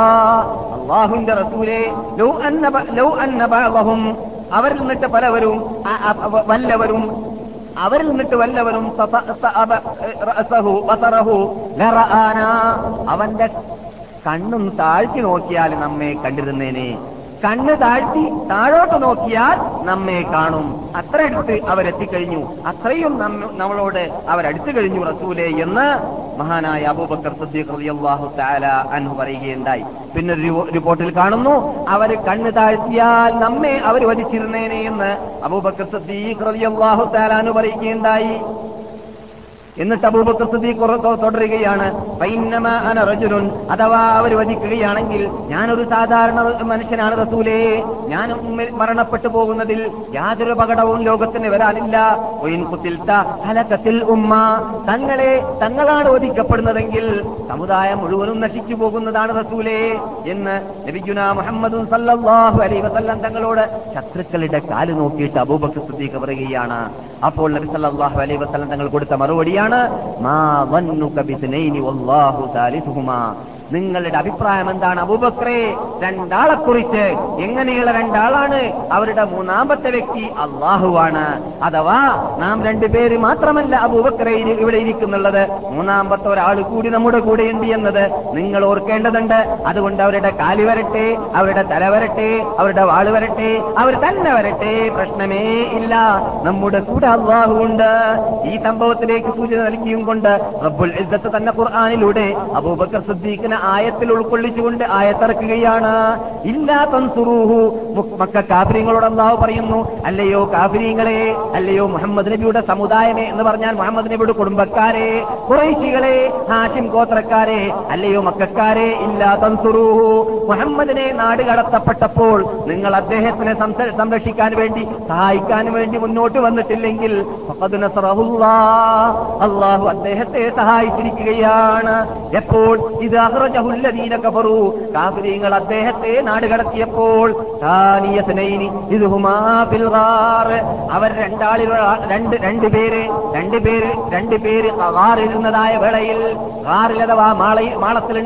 അല്ലാഹുവിന്റെ റസൂലേ ലൗ അന്ന ലൗ അന്ന ബഅളഹും അവരിൽ നിന്നിട്ട് പലവരും വല്ലവരും അവരിൽ നിന്നിട്ട് വല്ലവരും അവന്റെ കണ്ണും താഴ്ത്തി നോക്കിയാൽ നമ്മെ കണ്ടിരുന്നേനെ. കണ്ണ് താഴ്ത്തി താഴോട്ട് നോക്കിയാൽ നമ്മെ കാണും. അത്ര അടുത്ത് അവരെത്തിക്കഴിഞ്ഞു. അത്രയും നമ്മ- നമ്മളോട് അവരടുത്തു കഴിഞ്ഞു റസൂലെ എന്ന് മഹാനായ അബൂബക്കർ സദ്ദീഖ് റളിയല്ലാഹു തആല അൻഹു പറയുകയുണ്ടായി. പിന്നെ റിപ്പോർട്ടിൽ കാണുന്നു അവർ കണ്ണ് താഴ്ത്തിയാൽ നമ്മെ അവർ വധിച്ചിരുന്നേനെ എന്ന് അബൂബക്കർ സദ്ദീഖ് റളിയല്ലാഹു തആല അൻഹു പറയുകയുണ്ടായി. എന്നിട്ട് അബൂബക്കർ സിദ്ദീഖ് തുടരുകയാണ്. അഥവാ അവർ വധിക്കുകയാണെങ്കിൽ ഞാനൊരു സാധാരണ മനുഷ്യനാണ് റസൂലേ. ഞാൻ മരണപ്പെട്ടു പോകുന്നതിൽ യാതൊരു അപകടവും ലോകത്തിന് വരാനില്ല. ഹലക്കത്തിൽ ഉമ്മ. തങ്ങളെ തങ്ങളാണ് വധിക്കപ്പെടുന്നതെങ്കിൽ സമുദായം മുഴുവനും നശിച്ചു പോകുന്നതാണ് റസൂലേ എന്ന് നബിഗുന മുഹമ്മദും സല്ലാഹു അലൈഹി വസല്ലം തങ്ങളോട് ശത്രുക്കളുടെ കാൽ നോക്കിയിട്ട് അബൂബക്കർ സിദ്ദീഖ് പറയുകയാണ്. അപ്പോൾ നബി സല്ലാഹു അലൈഹി വസല്ലം തങ്ങൾ കൊടുത്ത മറുപടിയാണ് പറയുകയാണ് മാ വന്നുക ബിസ്നൈനി വല്ലാഹു സാലിസുഹുമാ നിങ്ങളുടെ അഭിപ്രായം എന്താണ്? അബൂബക്രേ രണ്ടാളെ കുറിച്ച് എങ്ങനെയുള്ള രണ്ടാളാണ്? അവരുടെ മൂന്നാമത്തെ വ്യക്തി അള്ളാഹുവാണ്. അഥവാ നാം രണ്ടുപേര് മാത്രമല്ല അബൂബക്രേ ഇവിടെ ഇരിക്കുന്നുള്ളത്. മൂന്നാമത്തെ ഒരാൾ കൂടി നമ്മുടെ കൂടെയുണ്ട് എന്നത് നിങ്ങൾ ഓർക്കേണ്ടതുണ്ട്. അതുകൊണ്ട് അവരുടെ കാലി വരട്ടെ അവരുടെ തല വരട്ടെ അവരുടെ വാൾ വരട്ടെ അവർ തന്നെ വരട്ടെ. പ്രശ്നമേ ഇല്ല. നമ്മുടെ കൂടെ അള്ളാഹു ഉണ്ട്. ഈ സംഭവത്തിലേക്ക് സൂചന നൽകിയും കൊണ്ട് റബ്ബുൽ ഇസ്സത്ത് തന്നെ ഖുർആാനിലൂടെ അബൂബക്കർ സിദ്ദീഖിനെ ആയത്തിൽ ഉൾക്കൊള്ളിച്ചുകൊണ്ട് ആയത്തിറക്കുകയാണ്. ഇല്ലാ മുക്ക് കാഫിരിങ്ങളോട് അള്ളാഹു പറയുന്നു അല്ലയോ കാഫിരിങ്ങളെ അല്ലയോ മുഹമ്മദ് നബിയുടെ സമുദായമേ എന്ന് പറഞ്ഞാൽ മുഹമ്മദ് നബിയുടെ കുടുംബക്കാരെ കുറേശികളെ ഹാഷിം ഗോത്രക്കാരെ അല്ലയോ മക്കാരെ ഇല്ലാ മുഹമ്മദിനെ നാട് കടത്തപ്പെട്ടപ്പോൾ നിങ്ങൾ അദ്ദേഹത്തിനെ സംരക്ഷിക്കാൻ വേണ്ടി സഹായിക്കാൻ വേണ്ടി മുന്നോട്ട് വന്നിട്ടില്ലെങ്കിൽ. അള്ളാഹു അദ്ദേഹത്തെ സഹായിച്ചിരിക്കുകയാണ്. എപ്പോൾ? ഇത് കഫറു കാഫിരീങ്ങൾ അദ്ദേഹത്തെ നാട് കടത്തിയപ്പോൾ താനിയസ്നൈനി ഇദ്ഹുമാ ഫിൽ ഗാർ. അവർ രണ്ടാളിൽ രണ്ട് രണ്ട് പേര് രണ്ട് പേര് രണ്ട് പേര് ആറിരുന്നതായ വേളയിൽ ഗാറിൽ അഥവാ മാളത്തിൽ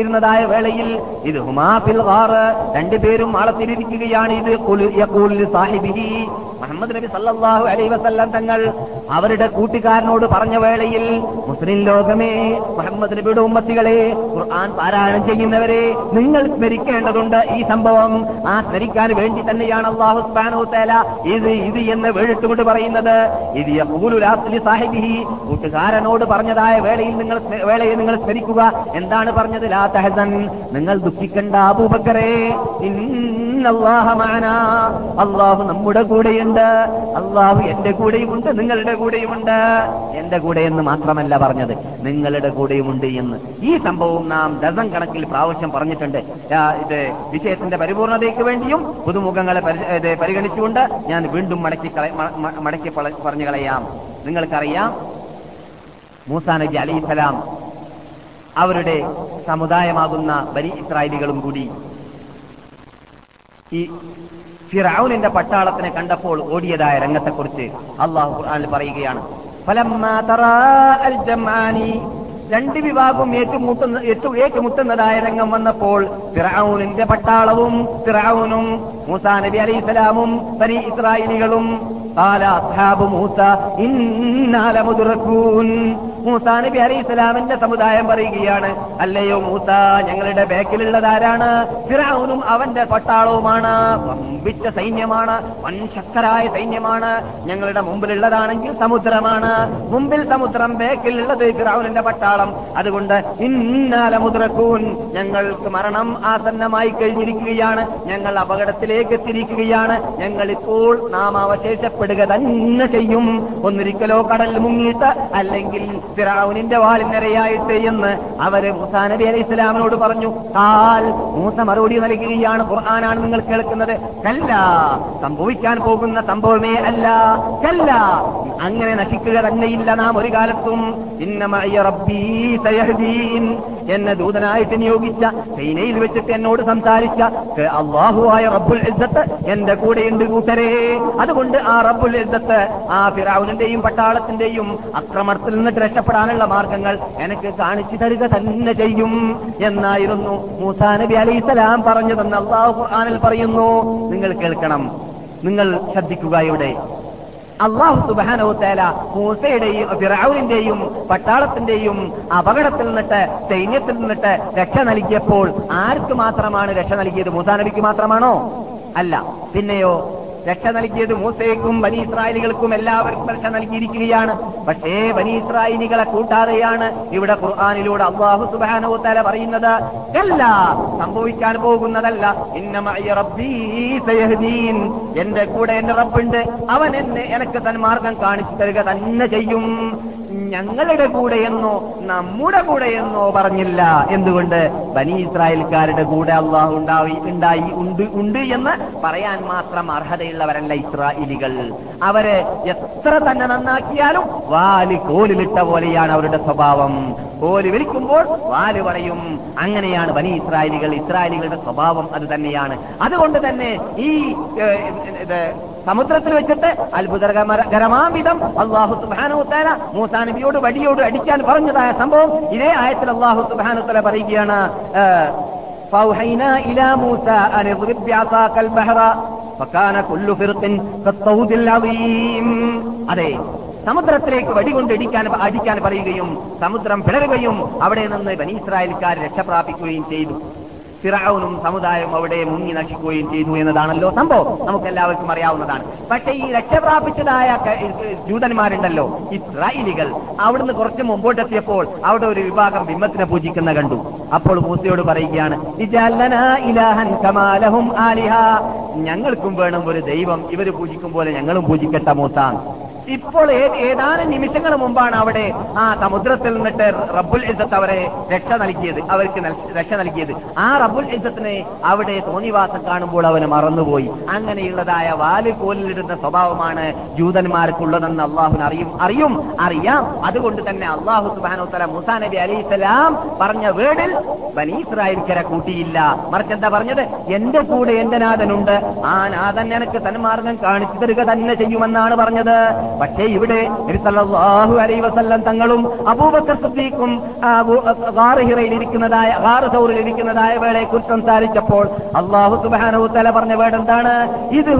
ഇരുന്നതായ വേളയിൽ ഇത് ഹുമാഫിൽ ഗാർ. രണ്ടുപേരും മാളത്തിലിരിക്കുകയാണ് ഇത് സാഹിബിഹി. മുഹമ്മദ് നബി സല്ലാഹു അലൈ വസല്ലം തങ്ങൾ അവരുടെ കൂട്ടുകാരനോട് പറഞ്ഞ വേളയിൽ മുസ്ലിം ലോകമേ മുഹമ്മദ് നബിയുടെ ഉമ്മത്തികളെ ഖുർആൻ പാരായണം ചെയ്യുന്നവരെ നിങ്ങൾ സ്മരിക്കേണ്ടതുണ്ട് ഈ സംഭവം. ആ സ്മരിക്കാൻ വേണ്ടി തന്നെയാണ് അള്ളാഹു സുബ്ഹാനഹു തേല ഇത് ഇത് എന്ന് വേഴിട്ടുകൊണ്ട് പറയുന്നത്. ഇത് സാഹിബിഹി കൂട്ടുകാരനോട് പറഞ്ഞതായ വേളയിൽ നിങ്ങൾ വേളയെ നിങ്ങൾ സ്മരിക്കുക. എന്താണ് പറഞ്ഞത്? ലാ തഹസൻ നിങ്ങൾ ദുഃഖിക്കേണ്ട അബൂബക്കറേ അള്ളാഹു നമ്മുടെ കൂടെയുണ്ട്. അള്ളാഹു എന്റെ കൂടെയുമുണ്ട് നിങ്ങളുടെ കൂടെയുമുണ്ട്. എന്റെ കൂടെ എന്ന് മാത്രമല്ല പറഞ്ഞത് നിങ്ങളുടെ കൂടെയുമുണ്ട് എന്ന്. ഈ സംഭവം നാം ദസം കണക്കിൽ പ്രാവശ്യം പറഞ്ഞിട്ടുണ്ട്. ഇത് വിഷയത്തിന്റെ പരിപൂർണതയ്ക്ക് വേണ്ടിയും പുതുമുഖങ്ങളെ പരിഗണിച്ചുകൊണ്ട് ഞാൻ വീണ്ടും മടക്കി മടക്കി പറഞ്ഞു കളയാം. നിങ്ങൾക്കറിയാം മൂസാ നബി അലൈഹിസലാം അവരുടെ സമുദായമാകുന്ന ബനി ഇസ്രായേലികളും കൂടി ഈ ഫിറൌനിന്റെ പട്ടാളത്തിനെ കണ്ടപ്പോൾ ഓടിയതായ രംഗത്തെക്കുറിച്ച് അള്ളാഹു ഖുർആനിൽ പറയുകയാണ്. രണ്ട് വിഭാഗം ഏറ്റുമുട്ടുന്ന ഏറ്റു ഏറ്റുമുട്ടുന്നതായ രംഗം വന്നപ്പോൾ ഫിറൌനിന്റെ പട്ടാളവും ഫിറൌനും മൂസാ നബി അലൈഹിസ്സലാമും ബനി ഇസ്രായേലികളും മൂസാ നബി അലൈഹി ഇസ്ലാമിന്റെ സമുദായം പറയുകയാണ് അല്ലയോ മൂസ ഞങ്ങളുടെ ബാക്കിലുള്ളത് ആരാണ്? ഫിറാവുനും അവന്റെ പട്ടാളവുമാണ് വമ്പിച്ച സൈന്യമാണ് വൻശക്തരായ സൈന്യമാണ്. ഞങ്ങളുടെ മുമ്പിലുള്ളതാണെങ്കിൽ സമുദ്രമാണ്. മുമ്പിൽ സമുദ്രം ബേക്കിലുള്ളത് ഫിറാവുനിന്റെ പട്ടാളം. അതുകൊണ്ട് ഇന്നാല മുദ്രക്കൂൻ ഞങ്ങൾക്ക് മരണം ആസന്നമായി കഴിഞ്ഞിരിക്കുകയാണ്. ഞങ്ങൾ അപകടത്തിലേക്ക് എത്തിയിരിക്കുകയാണ്. ഞങ്ങൾ ഇപ്പോൾ നാം അവശേഷപ്പെടും അവശേഷപ്പെടുക തന്നെ ചെയ്യും. ഒന്നൊരിക്കലോ കടൽ മുങ്ങിയിട്ട് അല്ലെങ്കിൽ ഫിറാവുനിന്റെ വാലിനരയായിട്ട് എന്ന് അവർ മൂസാ നബി അലൈഹി ഇസ്ലാമിനോട് പറഞ്ഞു. കാൽ മൂസ മറുപടി നൽകുകയാണ് ഖുർആനാണ് നിങ്ങൾ കേൾക്കുന്നത്. കല്ല സംഭവിക്കാൻ പോകുന്ന സംഭവമേ അല്ല. കല്ല അങ്ങനെ നശിക്കുക തന്നെയില്ല നാം ഒരു കാലത്തും. ഇന്നമായ റബ്ബീ എന്നെ ദൂതനായിട്ട് നിയോഗിച്ച ചൈനയിൽ വെച്ചിട്ട് എന്നോട് സംസാരിച്ച അള്ളാഹുവായ റബ്ബുൽ എന്റെ കൂടെയുണ്ട് കൂട്ടരെ. അതുകൊണ്ട് ആ റബ്ബുൽ ഇസ്സത്ത് ആ ഫിറാവുനിന്റെയും പട്ടാളത്തിന്റെയും അക്രമത്തിൽ നിന്നിട്ട് രക്ഷപ്പെടാനുള്ള മാർഗങ്ങൾ എനിക്ക് കാണിച്ചു തരിക തന്നെ ചെയ്യും എന്നായിരുന്നു മൂസാ നബി അലൈഹി പറഞ്ഞതെന്ന് അള്ളാഹു ഖുർആനിൽ പറയുന്നു. നിങ്ങൾ കേൾക്കണം. നിങ്ങൾ ശ്രദ്ധിക്കുക ഇവിടെ. അള്ളാഹു സുബാനോത്തേല മൂസയുടെയും ഫിറൌനിന്റെയും പട്ടാളത്തിന്റെയും അപകടത്തിൽ നിന്നിട്ട് സൈന്യത്തിൽ നിന്നിട്ട് രക്ഷ നൽകിയപ്പോൾ ആർക്ക് മാത്രമാണ് രക്ഷ നൽകിയത്? മൂസാ നബിക്ക് മാത്രമാണോ? അല്ല. പിന്നെയോ രക്ഷ നൽകിയത് മൂസയ്ക്കും ബനി ഇസ്രായേലികൾക്കും എല്ലാവർക്കും രക്ഷ നൽകിയിരിക്കുകയാണ്. പക്ഷേ ബനി ഇസ്രായേലികളെ കൂട്ടാതെയാണ് ഇവിടെ ഖുർആാനിലൂടെ അള്ളാഹു സുബാനോത്തല പറയുന്നത്. അല്ല സംഭവിക്കാൻ പോകുന്നതല്ല. എന്റെ കൂടെ എന്റെ റബ്ബുണ്ട്. അവൻ എന്നെ എനിക്ക് തൻ മാർഗം കാണിച്ചു തരിക തന്നെ ചെയ്യും. ഞങ്ങളുടെ കൂടെയെന്നോ നമ്മുടെ കൂടെയെന്നോ പറഞ്ഞില്ല. എന്തുകൊണ്ട്? ബനി ഇസ്രായേൽക്കാരുടെ കൂടെ അള്ളാഹു ഉണ്ടായി ഉണ്ടായി ഉണ്ട് ഉണ്ട് എന്ന് പറയാൻ മാത്രം അർഹതയുള്ളവരല്ല ഇസ്രായേലികൾ. അവരെ എത്ര തന്നെ നന്നാക്കിയാലും വാൽ കോലിലിട്ട പോലെയാണ് അവരുടെ സ്വഭാവം. കോൽ വിളിക്കുമ്പോൾ വാൽ പറയും അങ്ങനെയാണ് ബനി ഇസ്രായേലികൾ ഇസ്രായേലികളുടെ സ്വഭാവം അത് തന്നെയാണ്. അതുകൊണ്ട് തന്നെ ഈ സമുദ്രത്തിൽ വെച്ചിട്ട് അത്ഭുതകരമാം വിധം അള്ളാഹു സുബാനുത്തല മൂസാ നബിയോട് വടിയോട് അടിക്കാൻ പറഞ്ഞതായ സംഭവം ഇതേ ആയത്തിൽ അള്ളാഹു സുബാനുത്തല പറയുകയാണ് ഏഹ്, فأوحينا إلى موسى أن اضرب بعصاك البحر فكان كل فرق كالطود العظيم അതെ സമുദ്രത്തിലേക്ക് വടികൊണ്ട് ഇടിക്കാൻ അടിക്കാൻ പറയുകയും സമുദ്രം പിളരുകയും അവിടെ നിന്ന് ബനീസ്രായേൽക്കാർ രക്ഷപ്രാപിക്കുകയും ചെയ്തു ഫിറൌനും സമുദായം അവിടെ മുങ്ങി നശിക്കുകയും ചെയ്തു എന്നതാണല്ലോ സംഭവം. നമുക്ക് എല്ലാവർക്കും അറിയാവുന്നതാണ്. പക്ഷെ ഈ രക്ഷപ്രാപിച്ചതായ ജൂതന്മാരുണ്ടല്ലോ ഇസ്രായേലികൾ. അവിടുന്ന് കുറച്ച് മുമ്പോട്ടെത്തിയപ്പോൾ അവിടെ ഒരു വിഭാഗം ബിംബത്തിനെ പൂജിക്കുന്ന കണ്ടു. അപ്പോൾ മൂസയോട് പറയുകയാണ് "ഇജഅല്ലനാ ഇലാഹൻ കമാലഹും ആലിഹ. ഞങ്ങൾക്കും വേണം ഒരു ദൈവം ഇവർ പൂജിക്കും പോലെ ഞങ്ങളും പൂജിക്കട്ടെ മൂസ. ഇപ്പോൾ ഏതാനും നിമിഷങ്ങൾ മുമ്പാണ് അവിടെ ആ സമുദ്രത്തിൽ നിന്നിട്ട് റബ്ബുൽ ഇസ്സത്ത് അവരെ രക്ഷ നൽകിയത് അവർക്ക് രക്ഷ നൽകിയത്. ആ റബ്ബുൽ ഇസ്സത്തിനെ അവിടെ തോന്നിവാസം കാണുമ്പോൾ അവന് മറന്നുപോയി. അങ്ങനെയുള്ളതായ വാൽ കോലിലിടുന്ന സ്വഭാവമാണ് ജൂതന്മാർക്കുള്ളതെന്ന് അള്ളാഹുന് അറിയും അറിയും അറിയാം. അതുകൊണ്ട് തന്നെ അള്ളാഹു സുബാനോത്തല മുസാ നബി അലി ഇസ്ലാം പറഞ്ഞ വേർഡിൽ ബനീസ്രായേൽക്കര കൂട്ടിയില്ല. മറിച്ച് എന്താ പറഞ്ഞത്? എന്റെ കൂടെ എന്റെ നാഥനുണ്ട്. ആ നാഥൻ എനിക്ക് തന്മാർഗം കാണിച്ചു തരിക തന്നെ ചെയ്യുമെന്നാണ് പറഞ്ഞത്. പക്ഷേ ഇവിടെ വസല്ലം തങ്ങളും അബൂബക്കർ സിദ്ദീഖും ഇരിക്കുന്നതായ ഗാറ് സൗറിൽ ഇരിക്കുന്നതായ വേളയെ കുറിച്ച് സംസാരിച്ചപ്പോൾ അള്ളാഹു സുബ്ഹാനഹു തല പറഞ്ഞ വേർഡ് എന്താണ് ഇത്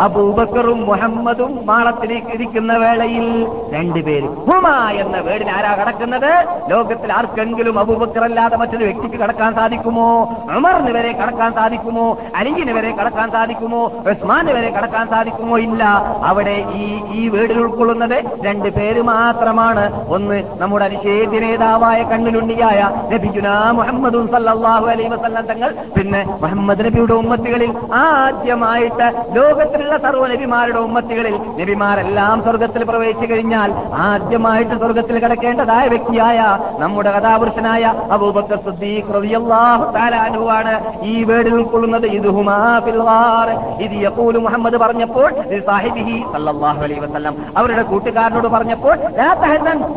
അബൂബക്കറും മുഹമ്മദും മാളത്തിലേക്ക് ഇരിക്കുന്ന വേളയിൽ രണ്ടുപേരും ഹുമാ എന്ന വേർഡിന് ആരാ കടക്കുന്നത്? ലോകത്തിൽ ആർക്കെങ്കിലും അബൂബക്കർ അല്ലാതെ മറ്റൊരു വ്യക്തിക്ക് കടക്കാൻ സാധിക്കുമോ? ഉമറിന് വരെ കടക്കാൻ സാധിക്കുമോ? അലിയിന് വരെ കടക്കാൻ സാധിക്കുമോ? ഉസ്മാന് വരെ കടക്കാൻ സാധിക്കുമോ? ഇല്ല. ഈ ഈ വീടിൽ ഉൾക്കൊള്ളുന്നത് രണ്ട് പേര് മാത്രമാണ്. ഒന്ന് നമ്മുടെ അനുശേദ്യ നേതാവായ കണ്ണിലുണ്ണിയായ നബിജുന മുഹമ്മദും സല്ലല്ലാഹു അലൈഹി വസല്ലം തങ്ങൾ. പിന്നെ മുഹമ്മദ് നബിയുടെ ഉമ്മത്തികളിൽ ആദ്യമായിട്ട് ലോകത്തിലുള്ള സർവ നബിമാരുടെ ഉമ്മത്തികളിൽ നബിമാരെല്ലാം സ്വർഗത്തിൽ പ്രവേശിച്ചു കഴിഞ്ഞാൽ ആദ്യമായിട്ട് സ്വർഗത്തിൽ കിടക്കേണ്ടതായ വ്യക്തിയായ നമ്മുടെ കഥാപുരുഷനായ അബൂബക്കർ സിദ്ദീഖ് ആണ് ഈ വേടിൽ ഉൾക്കൊള്ളുന്നത്. ഫിൽ ഗാർ ഇത് യഖൂലു മുഹമ്മദ് പറഞ്ഞപ്പോൾ ഇത് സാഹിബിഹി സല്ലല്ലാഹു അലൈഹി വസല്ലം. അവരുടെ കൂട്ടുകാരനോട് പറഞ്ഞപ്പോൾ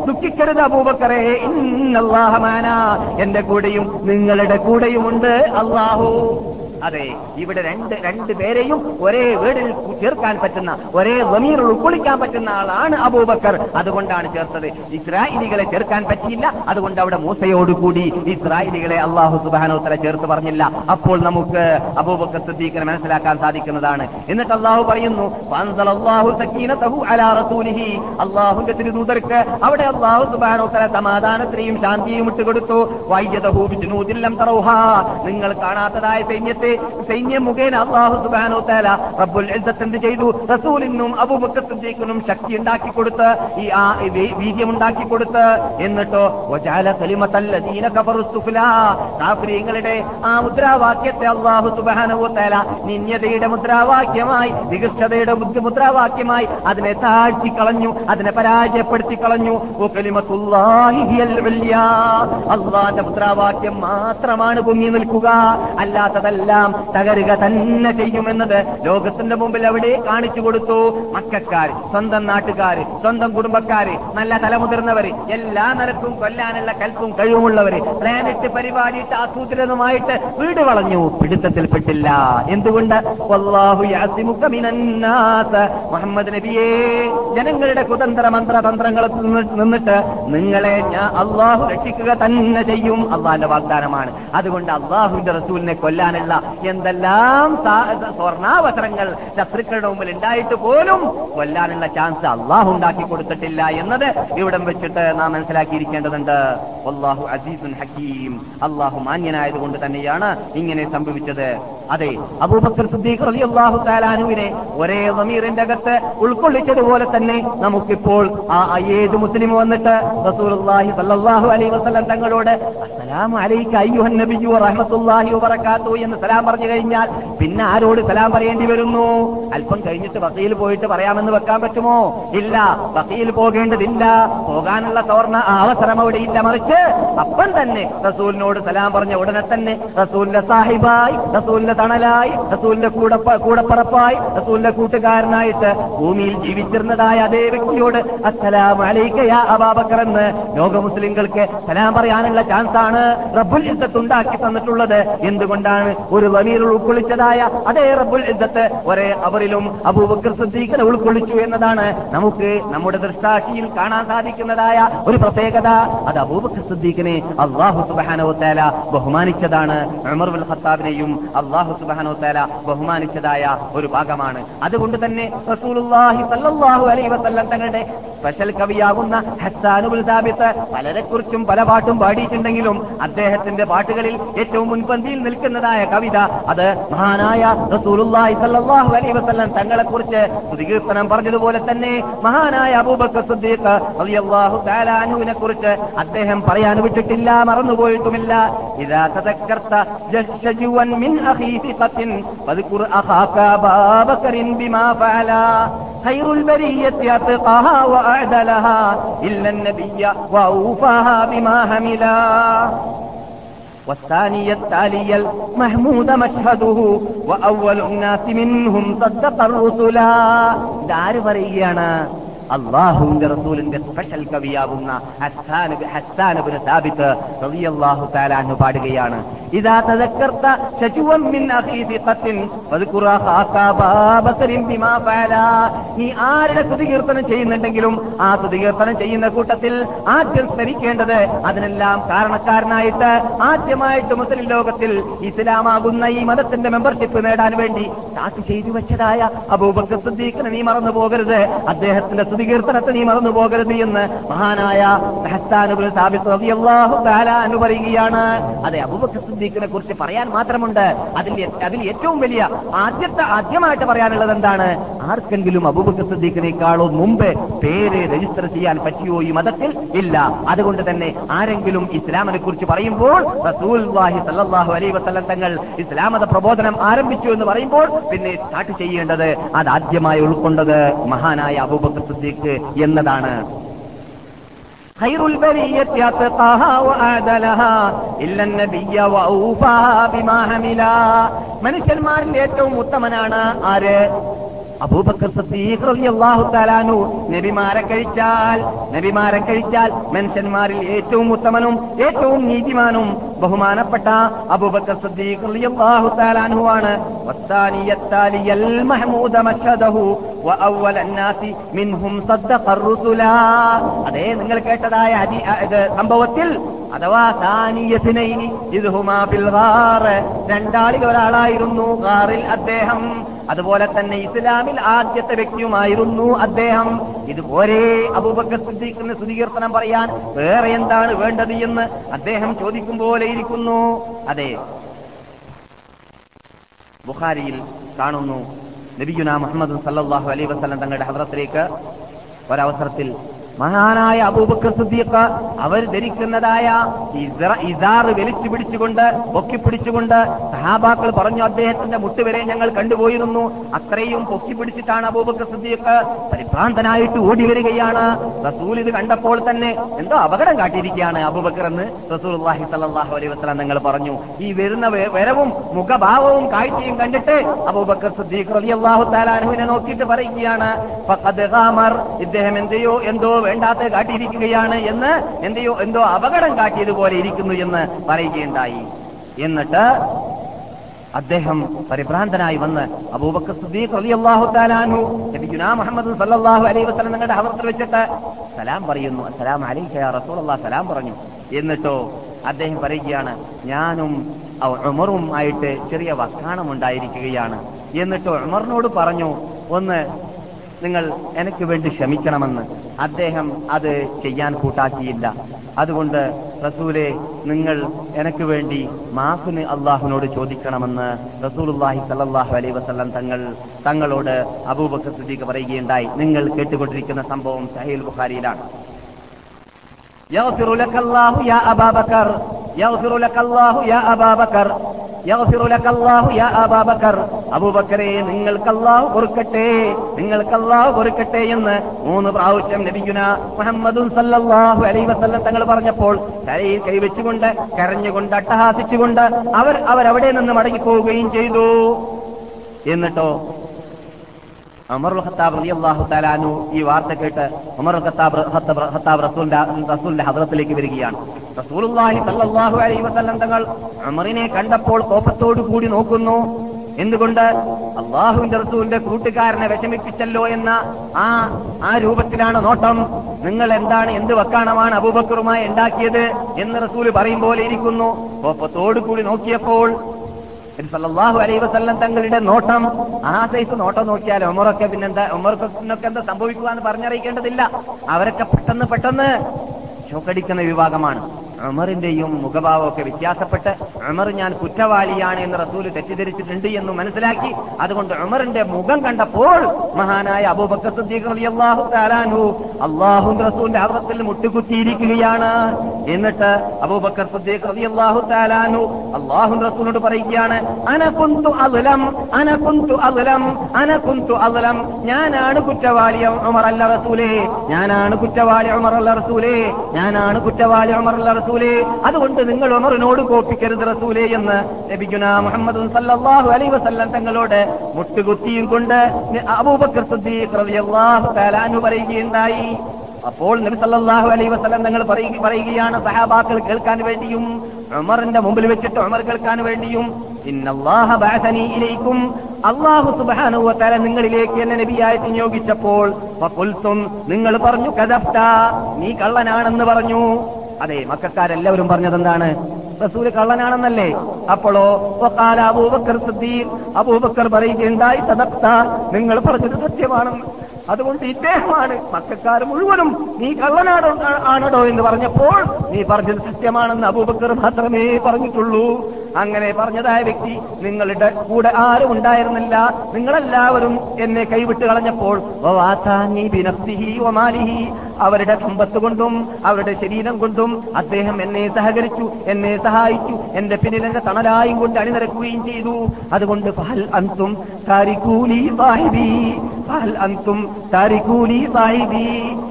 ദുഃഖിക്കരുത് അബൂബക്കറേ. ഇന്നല്ലാഹ മാനാ. എന്റെ കൂടെയും നിങ്ങളുടെ കൂടെയുമുണ്ട് അല്ലാഹു. അതെ ഇവിടെ രണ്ട് രണ്ട് പേരെയും ഒരേ വീടിൽ ചേർക്കാൻ പറ്റുന്ന ഒരേ വമീറിൽ ഉൾക്കൊള്ളിക്കാൻ പറ്റുന്ന ആളാണ് അബൂബക്കർ. അതുകൊണ്ടാണ് ചേർത്തത്. ഇസ്രായേലികളെ ചേർക്കാൻ പറ്റിയില്ല. അതുകൊണ്ട് അവിടെ മൂസയോടുകൂടി ഇസ്രായേലികളെ അള്ളാഹു സുബാനോത്തല ചേർത്ത് പറഞ്ഞില്ല. അപ്പോൾ നമുക്ക് അബൂബക്കർ സിദ്ദീഖിനെ മനസ്സിലാക്കാൻ സാധിക്കുന്നതാണ്. എന്നിട്ട് അള്ളാഹു പറയുന്നു അള്ളാഹുന്റെ സക്കീനതഹു അലാ റസൂലിഹി." അള്ളാഹുവിന്റെ തിരുദൂതർക്ക് അവിടെ അള്ളാഹു സുബാനോത്തല സമാധാനത്തിനെയും ശാന്തിയും ഇട്ടുകൊടുത്തു. വൈദ്യതഹു നിങ്ങൾ കാണാത്തതായ സൈന്യത്തെ സൈന്യം മുഖേന അള്ളാഹു സുബാനോ തേല റബ്ബുൽ ഇസ്സത്ത് എന്ത് ചെയ്തു? റസൂലിനും അബൂബക്കർ ശക്തി ഉണ്ടാക്കി കൊടുത്ത് ഈ ആ വി- വീര്യം ഉണ്ടാക്കി കൊടുത്ത് എന്നിട്ടോ കാഫിരീങ്ങളുടെ ആ മുദ്രാവാക്യത്തെ അള്ളാഹു സുബ്ഹാനഹു തേല നിന്യതയുടെ മുദ്രാവാക്യമായി നികൃഷ്ടതയുടെ മുദ്രാവാക്യമായി അതിനെ താഴ്ത്തി കളഞ്ഞു അതിനെ പരാജയപ്പെടുത്തി കളഞ്ഞു. അള്ളാന്റെ മുദ്രാവാക്യം മാത്രമാണ് പൊങ്ങി നിൽക്കുക. അല്ലാത്തതെല്ലാം തകരുക തന്നെ ചെയ്യുമെന്നത് ലോകത്തിന്റെ മുമ്പിൽ അവിടെ കാണിച്ചു കൊടുത്തു. മക്കാർ സ്വന്തം നാട്ടുകാർ സ്വന്തം കുടുംബക്കാർ നല്ല തലമുതിർന്നവര് എല്ലാ നിലക്കും കൊല്ലാനുള്ള കൽപ്പും കഴിവുമുള്ളവര് പ്ലാനിട്ട് പരിപാടിയിട്ട് ആസൂത്രിതമായിട്ട് വീട് വളഞ്ഞു. പിടുത്തത്തിൽപ്പെട്ടില്ല എന്തുകൊണ്ട്. മുഹമ്മദ് നബിയെ ജനങ്ങളുടെ കുതന്ത്ര മന്ത്രതന്ത്രങ്ങളിൽ തന്ത്രങ്ങളിൽ നിന്നിട്ട് നിങ്ങളെ ഞാൻ അള്ളാഹു രക്ഷിക്കുക തന്നെ ചെയ്യും. അള്ളാഹിന്റെ വാഗ്ദാനമാണ്. അതുകൊണ്ട് അള്ളാഹുവിന്റെ റസൂലിനെ കൊല്ലാനുള്ള എന്തെല്ലാം സ്വർണാവസരങ്ങൾ ശത്രുക്കളുടെ മുമ്പിൽ ഉണ്ടായിട്ട് പോലും കൊല്ലാനുള്ള ചാൻസ് അള്ളാഹു ഉണ്ടാക്കി കൊടുത്തിട്ടില്ല എന്നത് ഇവിടം വെച്ചിട്ട് നാം മനസ്സിലാക്കിയിരിക്കേണ്ടതുണ്ട്. അള്ളാഹു അസീസുൻ ഹക്കീം. അള്ളാഹു മാന്യനായതുകൊണ്ട് തന്നെയാണ് ഇങ്ങനെ സംഭവിച്ചത്. അതെ അബൂബക്കർ സിദ്ദീഖ് റളിയല്ലാഹു തആലാനുവിനെ ഒരേ സമീറിന്റെ അകത്ത് ഉൾക്കൊള്ളിച്ചതുപോലെ തന്നെ നമുക്കിപ്പോൾ ആ ഏത് മുസ്ലിം വന്നിട്ട് റസൂലുള്ളാഹി സ്വല്ലല്ലാഹു അലൈഹി വസല്ലം തങ്ങളോട് അസ്സലാം അലൈക അയ്യുഹൻ നബിയ്യു വറഹ്മത്തുള്ളാഹി വബറകാതുഹു എന്ന് സലാം പറഞ്ഞു കഴിഞ്ഞാൽ പിന്നെ ആരോട് സലാം പറയേണ്ടി വരുന്നു? അല്പം കഴിഞ്ഞിട്ട് ബക്കയിൽ പോയിട്ട് പറയാമെന്ന് വെക്കാൻ പറ്റുമോ? ഇല്ല ബക്കയിൽ പോകേണ്ടതില്ല. പോകാനുള്ള ആ അവസരം അവിടെ ഇല്ല. മറിച്ച് അപ്പം തന്നെ റസൂലിനോട് സലാം പറഞ്ഞ ഉടനെ തന്നെ റസൂലിന്റെ സാഹിബായി റസൂലിന്റെ തണലായി റസൂലിന്റെ കൂടപ്പ കൂടപ്പറപ്പായി റസൂലിന്റെ കൂട്ടുകാരനായിട്ട് ഭൂമിയിൽ ജീവിച്ചിരുന്നതായ അതേ വ്യക്തിയോട് അസ്സലാം അലൈക്കയ എന്ന് ലോക മുസ്ലിങ്ങൾക്ക് സലാം പറയാനുള്ള ചാൻസ് ആണ്. റബ്ബുൽ യുദ്ധത്തുണ്ടാക്കി തന്നിട്ടുള്ളത് എന്തുകൊണ്ടാണ്? ഒരു വമീറിൽ ഉൾക്കൊള്ളിച്ചതായ അതേ റബ്ബുൽ ഇദ്ദത്ത് ഒരേ അവരിലും അബൂബക്കർ സിദ്ദീഖിനെ ഉൾക്കൊള്ളിച്ചു എന്നതാണ് നമുക്ക് നമ്മുടെ ദൃഷ്ടാക്ഷിയിൽ കാണാൻ സാധിക്കുന്നതായ ഒരു പ്രത്യേകത. അത് അബൂബക്കർ സിദ്ദീഖിനെ അള്ളാഹു സുബാനോ തേല ബഹുമാനിച്ചതാണ്. ഉമർ ഉൽ ഖത്താബിനെയും അള്ളാഹു സുബാനോ തേല ബഹുമാനിച്ചതായ ഒരു ഭാഗമാണ്. അതുകൊണ്ട് തന്നെ റസൂലുള്ളാഹി അലൈഹി വസല്ലം തങ്ങളുടെ സ്പെഷ്യൽ കവിയാകുന്ന ഹസ്സാനുൽ സാബിത്ത് പലരെക്കുറിച്ചും പല പാട്ടും പാടിയിട്ടുണ്ടെങ്കിലും അദ്ദേഹത്തിന്റെ പാട്ടുകളിൽ ഏറ്റവും മുൻപന്തിയിൽ നിൽക്കുന്നതായ കവിത അത് മഹാനായ റസൂലുള്ളാഹി സല്ലല്ലാഹു അലൈഹി വസല്ലം തങ്ങളെ കുറിച്ച് സ്തുതികീർത്തനം പറഞ്ഞതുപോലെ തന്നെ മഹാനായ അബൂബക്കർ സിദ്ദീഖ് റളിയല്ലാഹു തആല അൻഹുവിനെ കുറിച്ച് അദ്ദേഹം പറയാൻ വിട്ടിട്ടില്ല മറന്നുപോയിട്ടുമില്ല ഇദാ തദക്കർത ജശ്ജുവൻ മിൻ അഖീ ثقة فاذكر أخاك أبا بكر بما فعلا خير البرية أتقاها وأعدلها إلا النبي وأوفاها بما حملا والثاني التالي المحمود مشهده وأول الناس منهم صدق الرسلا دار പറയുകയാണ് അള്ളാഹുവിന്റെ റസൂലിന്റെ സ്പെഷ്യൽ കവിയാവുന്ന സാബിത്ത് റളിയല്ലാഹു പാടുകയാണ്. ഫഅല. നീ ആരുടെ സ്തുതികീർത്തനം ചെയ്യുന്നുണ്ടെങ്കിലും ആ സ്തുതികീർത്തനം ചെയ്യുന്ന കൂട്ടത്തിൽ ആദ്യം സ്മരിക്കേണ്ടത് അതിനെല്ലാം കാരണക്കാരനായിട്ട് ആദ്യമായിട്ട് മുസ്ലിം ലോകത്തിൽ ഇസ്ലാമാകുന്ന ഈ മതത്തിന്റെ മെമ്പർഷിപ്പ് നേടാൻ വേണ്ടി സ്റ്റാർട്ട് ചെയ്തു വെച്ചതായ അബൂബക്കർ സിദ്ദീഖിനെ നീ മറന്നു പോകരുത് അദ്ദേഹത്തിന്റെ സ്തുതികീർത്തനത്തെ നീ മറന്നു പോകരുത് എന്ന് മഹാനായ പറയുകയാണ്. അതെ അബൂബക്കർ സിദ്ദീഖിനെ കുറിച്ച് പറയാൻ മാത്രമുണ്ട്. അതിൽ അതിൽ ഏറ്റവും വലിയ ആദ്യത്തെ ആദ്യമായിട്ട് പറയാനുള്ളത് എന്താണ്? ആർക്കെങ്കിലും അബൂബക്കർ സിദ്ദീഖിനേക്കാളും മുമ്പ് പേര് രജിസ്റ്റർ ചെയ്യാൻ പറ്റിയോ ഈ മതത്തിൽ? ഇല്ല. അതുകൊണ്ട് തന്നെ ആരെങ്കിലും ഇസ്ലാമിനെ കുറിച്ച് പറയുമ്പോൾ സല്ലല്ലാഹു അലൈഹി വസല്ലം തങ്ങൾ ഇസ്ലാം മത പ്രബോധനം ആരംഭിച്ചു എന്ന് പറയുമ്പോൾ പിന്നെ സ്റ്റാർട്ട് ചെയ്യേണ്ടത് അത് ആദ്യമായി ഉൾക്കൊണ്ടത് മഹാനായ അബൂബക്കർ സിദ്ദീഖ് ഭാഗത്തേക്ക് എന്നതാണ്. മനുഷ്യന്മാരിൽ ഏറ്റവും ഉത്തമനാണ് ആര്? അബൂബക്കർ സിദ്ദീഖ് റളിയല്ലാഹു തആലാനു നബിമാരെ കഴിച്ചാൽ നബിമാരെ കഴിച്ചാൽ മനുഷ്യന്മാരിൽ ഏറ്റവും ഉത്തമനും ഏറ്റവും നീതിമാനും ബഹുമാനപ്പെട്ട അബൂബക്കർ സിദ്ദീഖ് റളിയല്ലാഹു തആലാനു ആണ് വത്താനിയത്താലിയൽ മഹ്മൂദ മഷദഹു വഅവ്വല الناس منهم صدق الرسل അതേ നിങ്ങൾ കേട്ടതായ ഹദീ ഇത് സംഭവത്തിൽ അഥവാ താനിയത്തിനൈനി ഇദ്ഹുമാ ഫിൽ ഗാർ രണ്ടാളിൽ ഒരാളായിരുന്നു ഗാറിൽ അദ്ദേഹം അതുപോലെ തന്നെ ഇസ്ലാമിൽ ആദ്യത്തെ വ്യക്തിയുമായിരുന്നു അദ്ദേഹം. ഇതുപോലെ അബൂബക്കർ സിദ്ദീഖിന് സ്തുതികീർത്തനം പറയാൻ വേറെ എന്താണ് വേണ്ടത് എന്ന് അദ്ദേഹം ചോദിക്കും പോലെ ഇരിക്കുന്നു. അതെ. ബുഖാരിയിൽ കാണുന്നു. നബിയുന മുഹമ്മദ് സല്ലാഹു അലൈഹി വസല്ലം തങ്ങളുടെ ഹദ്രത്തിലേക്ക് ഒരവസരത്തിൽ മഹാനായ അബൂബക്കർ സിദ്ദീഖ് അവർ ധരിക്കുന്നതായ ഇസാർ വലിച്ചു പിടിച്ചുകൊണ്ട് പൊക്കി പിടിച്ചുകൊണ്ട് സഹാബാക്കൾ പറഞ്ഞു അദ്ദേഹത്തിന്റെ മുട്ടുവരെ ഞങ്ങൾ കണ്ടുപോയിരുന്നു. അത്രയും പൊക്കി പിടിച്ചിട്ടാണ് അബൂബക്കർ സുദ്ദീഖ് പരിഭ്രാന്തനായിട്ട് ഓടി വരികയാണ്. റസൂൽ ഇത് കണ്ടപ്പോൾ തന്നെ എന്തോ അപകടം കാട്ടിയിരിക്കുകയാണ് അബൂബക്കർ എന്ന് റസൂൽ അള്ളാഹി സല്ലല്ലാഹു അലൈഹി വസ്ലാം നിങ്ങൾ പറഞ്ഞു. ഈ വരുന്ന വരവും മുഖഭാവവും കാഴ്ചയും കണ്ടിട്ട് അബൂബക്കർ സുദ്ദീഖ് റളിയല്ലാഹു തആല താലാനുവിനെ നോക്കിയിട്ട് പറയുകയാണ് ഇദ്ദേഹം എന്തെയോ എന്തോ വേണ്ടാത്ത കാട്ടിയിരിക്കുകയാണ് എന്ന് എന്തെയോ എന്തോ അപകടം കാട്ടിയതുപോലെ ഇരിക്കുന്നു എന്ന് പറയുകയുണ്ടായി. എന്നിട്ട് അദ്ദേഹം പരിഭ്രാന്തനായി വന്ന് അബൂബക്കർ സിദ്ദീഖ് റളിയല്ലാഹു തആല അൻഹു നബിയുനാ മുഹമ്മദ് സല്ലല്ലാഹു അലൈഹി വസല്ലം നിങ്ങളുടെ ഹദറത്തിൽ വെച്ചിട്ട് സലാം പറയുന്നു. അസലാം അലൈക യാ റസൂലല്ലാഹ് സലാം പറഞ്ഞു. എന്നിട്ടോ അദ്ദേഹം പറയുകയാണ് ഞാനും ഉമറും ആയിട്ട് ചെറിയ വക്കാണം ഉണ്ടായിരിക്കുകയാണ് എന്നിട്ട് ഉമറിനോട് പറഞ്ഞു ഒന്ന് നിങ്ങൾ എനിക്ക് വേണ്ടി ക്ഷമിക്കണമെന്ന് അദ്ദേഹം അത് ചെയ്യാൻ കൂട്ടാക്കിയില്ല. അതുകൊണ്ട് റസൂലെ നിങ്ങൾ എനിക്ക് വേണ്ടി മാഫിന് അള്ളാഹുവിനോട് ചോദിക്കണമെന്ന് റസൂലുള്ളാഹി സല്ലാഹു അലൈ വസ്ലം തങ്ങൾ തങ്ങളോട് അബൂബക്കർ സിദ്ദീഖ് പറയുകയുണ്ടായി. നിങ്ങൾ കേട്ടുകൊണ്ടിരിക്കുന്ന സംഭവം സഹീൽ ബുഖാരിയിലാണ്. يغفر لك الله يا أبا بكر يغفر لك الله يا أبا بكر يغفر لك الله يا أبا بكر അബൂബക്കറെ നിങ്ങൾക്ക് അല്ലാഹു പൊറുക്കട്ടെ നിങ്ങൾക്ക് അല്ലാഹു പൊറുക്കട്ടെ എന്ന് മൂന്ന് പ്രാവശ്യം നബിയുന മുഹമ്മദും സല്ലല്ലാഹു അലൈഹി വസല്ലം തങ്ങൾ പറഞ്ഞപ്പോൾ തലയിൽ കൈവച്ചുകൊണ്ട് കരഞ്ഞുകൊണ്ട് അട്ടഹാസിച്ചുകൊണ്ട് അവർ അവരവിടെ നിന്ന് മടങ്ങിപ്പോവുകയും ചെയ്തു എന്നിട്ടോ ഉമർ ഖത്താബ് റളിയല്ലാഹു അള്ളാഹു താലാനു ഈ വാർത്ത കേട്ട് ഉമർ ഖത്താബ് ഖത്താബ് റസൂലിന്റെ റസൂലിന്റെ ഹദ്രത്തിലേക്ക് വരികയാണ്. റസൂലുള്ളാഹി അലൈഹി വസല്ലം തങ്ങൾ അമറിനെ കണ്ടപ്പോൾ കോപത്തോടു കൂടി നോക്കുന്നു. എന്തുകൊണ്ട്? അള്ളാഹുവിന്റെ റസൂലിന്റെ കൂട്ടുകാരനെ വിഷമിപ്പിച്ചല്ലോ എന്ന ആ ആ രൂപത്തിലാണ് നോട്ടം. നിങ്ങൾ എന്താണ് എന്ത് വക്കാണമാണ് അബൂബക്കറുമായി ഉണ്ടാക്കിയത് എന്ന് റസൂൽ പറയും പോലെ ഇരിക്കുന്നു. കോപ്പത്തോടു കൂടി നോക്കിയപ്പോൾ നബി അലൈ വസല്ലം തങ്ങളുടെ നോട്ടം ആ സൈസ് നോട്ടം നോക്കിയാൽ ഉമറൊക്കെ പിന്നെന്താ ഉമർക്കൊക്കെ എന്താ സംഭവിക്കുക എന്ന് പറഞ്ഞറിയിക്കേണ്ടതില്ല. അവരൊക്കെ പെട്ടെന്ന് പെട്ടെന്ന് ഷോക്കടിക്കുന്ന വിഭാഗമാണ്. ഉമറിന്റെയും മുഖഭാവമൊക്കെ വ്യത്യാസപ്പെട്ട് അമർ ഞാൻ കുറ്റവാളിയാണ് എന്ന് റസൂൽ തെറ്റിദ്ധരിച്ചിട്ടുണ്ട് എന്ന് മനസ്സിലാക്കി അതുകൊണ്ട് അമറിന്റെ മുഖം കണ്ടപ്പോൾ മഹാനായ അബൂബക്കർ സിദ്ദീഖ് അൻഹു അല്ലാഹു റസൂലിന്റെ ഹദ്റത്തിൽ മുട്ടുകുത്തിയിരിക്കുകയാണ്. എന്നിട്ട് അബൂബക്കർ അൻഹു അല്ലാഹു റസൂലിനോട് പറയുകയാണ് അന അലം അനകുന്തു അനകുന്തു അലം അന കുന്തു അദ്ലം. ഞാനാണ് കുറ്റവാളി ഉമർ അല്ല റസൂലേ ഞാനാണ് കുറ്റവാളി ഉമർ അല്ല റസൂലേ ഞാനാണ് കുറ്റവാളി ഉമർ അല്ല റസൂലേ അതുകൊണ്ട് നിങ്ങൾ ഉമറിനോട് കോപ്പിക്കരുത് റസൂലേ എന്ന് ലഭിക്കുന്ന മുഹമ്മദ് സല്ലാഹു അലൈ വസല്ലം തങ്ങളോട് മുട്ടുകുത്തിയും കൊണ്ട് അബൂബക്കർ റളിയല്ലാഹു പറയുകയുണ്ടായി. അപ്പോൾ നബി സല്ലല്ലാഹു അലൈഹി വസല്ലം തങ്ങൾ പറയുക- പറയുകയാണ് സഹാബാക്കൾ കേൾക്കാൻ വേണ്ടിയും ഉമറിന്റെ മുമ്പിൽ വെച്ചിട്ട് ഉമർ കേൾക്കാൻ വേണ്ടിയും വ തആല നിങ്ങളിലേക്ക് എന്നെ നബിയായിട്ട് നിയോഗിച്ചപ്പോൾ നിങ്ങൾ പറഞ്ഞു കദബ്ത നീ കള്ളനാണെന്ന് പറഞ്ഞു. അതെ മക്കാരെല്ലാവരും പറഞ്ഞത് എന്താണ് റസൂൽ കള്ളനാണെന്നല്ലേ? അപ്പോളോ അബൂബക്കർ അബൂബക്കർ പറയുകയുണ്ടായി സദക്ത നിങ്ങൾ പറഞ്ഞത് സത്യമാണെന്ന്. അതുകൊണ്ട് ഇദ്ദേഹമാണ് മക്കാർ മുഴുവനും നീ കള്ളനാടോ ആണടോ എന്ന് പറഞ്ഞപ്പോൾ നീ പറഞ്ഞത് സത്യമാണെന്ന് അബൂബക്കർ മാത്രമേ പറഞ്ഞിട്ടുള്ളൂ. അങ്ങനെ പറഞ്ഞതായ വ്യക്തി നിങ്ങളുടെ കൂടെ ആരും ഉണ്ടായിരുന്നില്ല. നിങ്ങളെല്ലാവരും എന്നെ കൈവിട്ട് കളഞ്ഞപ്പോൾ അവരുടെ സമ്പത്ത് കൊണ്ടും അവരുടെ ശരീരം കൊണ്ടും അദ്ദേഹം എന്നെ സഹകരിച്ചു എന്നെ സഹായിച്ചു എന്റെ പിന്നിൽ എന്റെ തണലായും കൊണ്ട് അണിനിരക്കുകയും ചെയ്തു. അതുകൊണ്ട് അന്തും താരിഖൂലി സാഹിബി.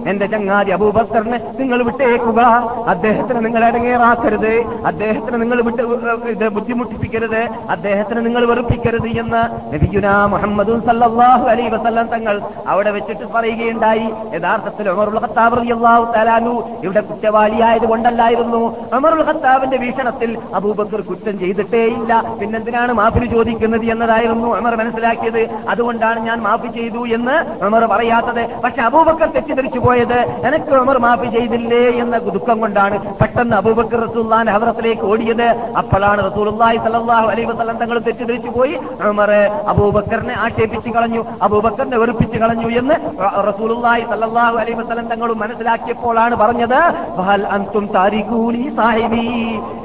എന്റെ ചങ്ങാതി അബൂബക്കറിനെ നിങ്ങൾ വിട്ടേക്കുക. അദ്ദേഹത്തിന് നിങ്ങൾ അടങ്ങേറാക്കരുത്. അദ്ദേഹത്തിന് നിങ്ങൾ വിട്ട് ഇത് ബുദ്ധിമുട്ടിപ്പിക്കരുത്. അദ്ദേഹത്തിന് നിങ്ങൾ വെറുപ്പിക്കരുത് എന്ന് നബിയുന മുഹമ്മദ് സല്ലാഹു അലൈ വസല്ലം തങ്ങൾ അവിടെ വെച്ചിട്ട് പറയുകയുണ്ടായി. യഥാർത്ഥത്തിൽ ഉമറുൽ ഖത്താബ് റളിയല്ലാഹു തലാനു ഇവിടെ കുറ്റവാളിയായത് കൊണ്ടല്ലായിരുന്നു. ഉമറുൽ ഖത്താബിന്റെ വീക്ഷണത്തിൽ അബൂബക്കർ കുറ്റം ചെയ്തിട്ടേയില്ല. പിന്നെന്തിനാണ് മാഫിന് ചോദിക്കുന്നത് എന്നതായിരുന്നു ഉമർ മനസ്സിലാക്കിയത്. അതുകൊണ്ടാണ് ഞാൻ മാഫി ചെയ്തു എന്ന് ഉമർ പറയാത്തത്. പക്ഷെ അബൂബക്കർ തെറ്റിദ്ധരിച്ചു പോയത് എനിക്ക് ഉമർ മാഫി ചെയ്തില്ലേ? എന്ന ദുഃഖം കൊണ്ടാണ് പെട്ടെന്ന് അബൂബക്കർ റസൂല്ലാൻ ഹവറത്തിലേക്ക് ഓടിയത്. അപ്പോഴാണ് റസൂലുള്ളാഹി സലഹു അലൈഹി വസല്ലം തങ്ങൾ തെറ്റിദ്ധരിച്ചു പോയി. ഉമർ അബൂബക്കറിനെ ആക്ഷേപിച്ചു കളഞ്ഞു അബൂബക്കറിനെ വെറുപ്പിച്ചു കളഞ്ഞു എന്ന് റസൂലുള്ളാഹി സലഹു അലൈഹി വസല്ലം തങ്ങളും മനസ്സിലാക്കിയപ്പോഴാണ് പറഞ്ഞത് "ഫഹൽ അൻതും താരിഖൂനി സാഹിബി.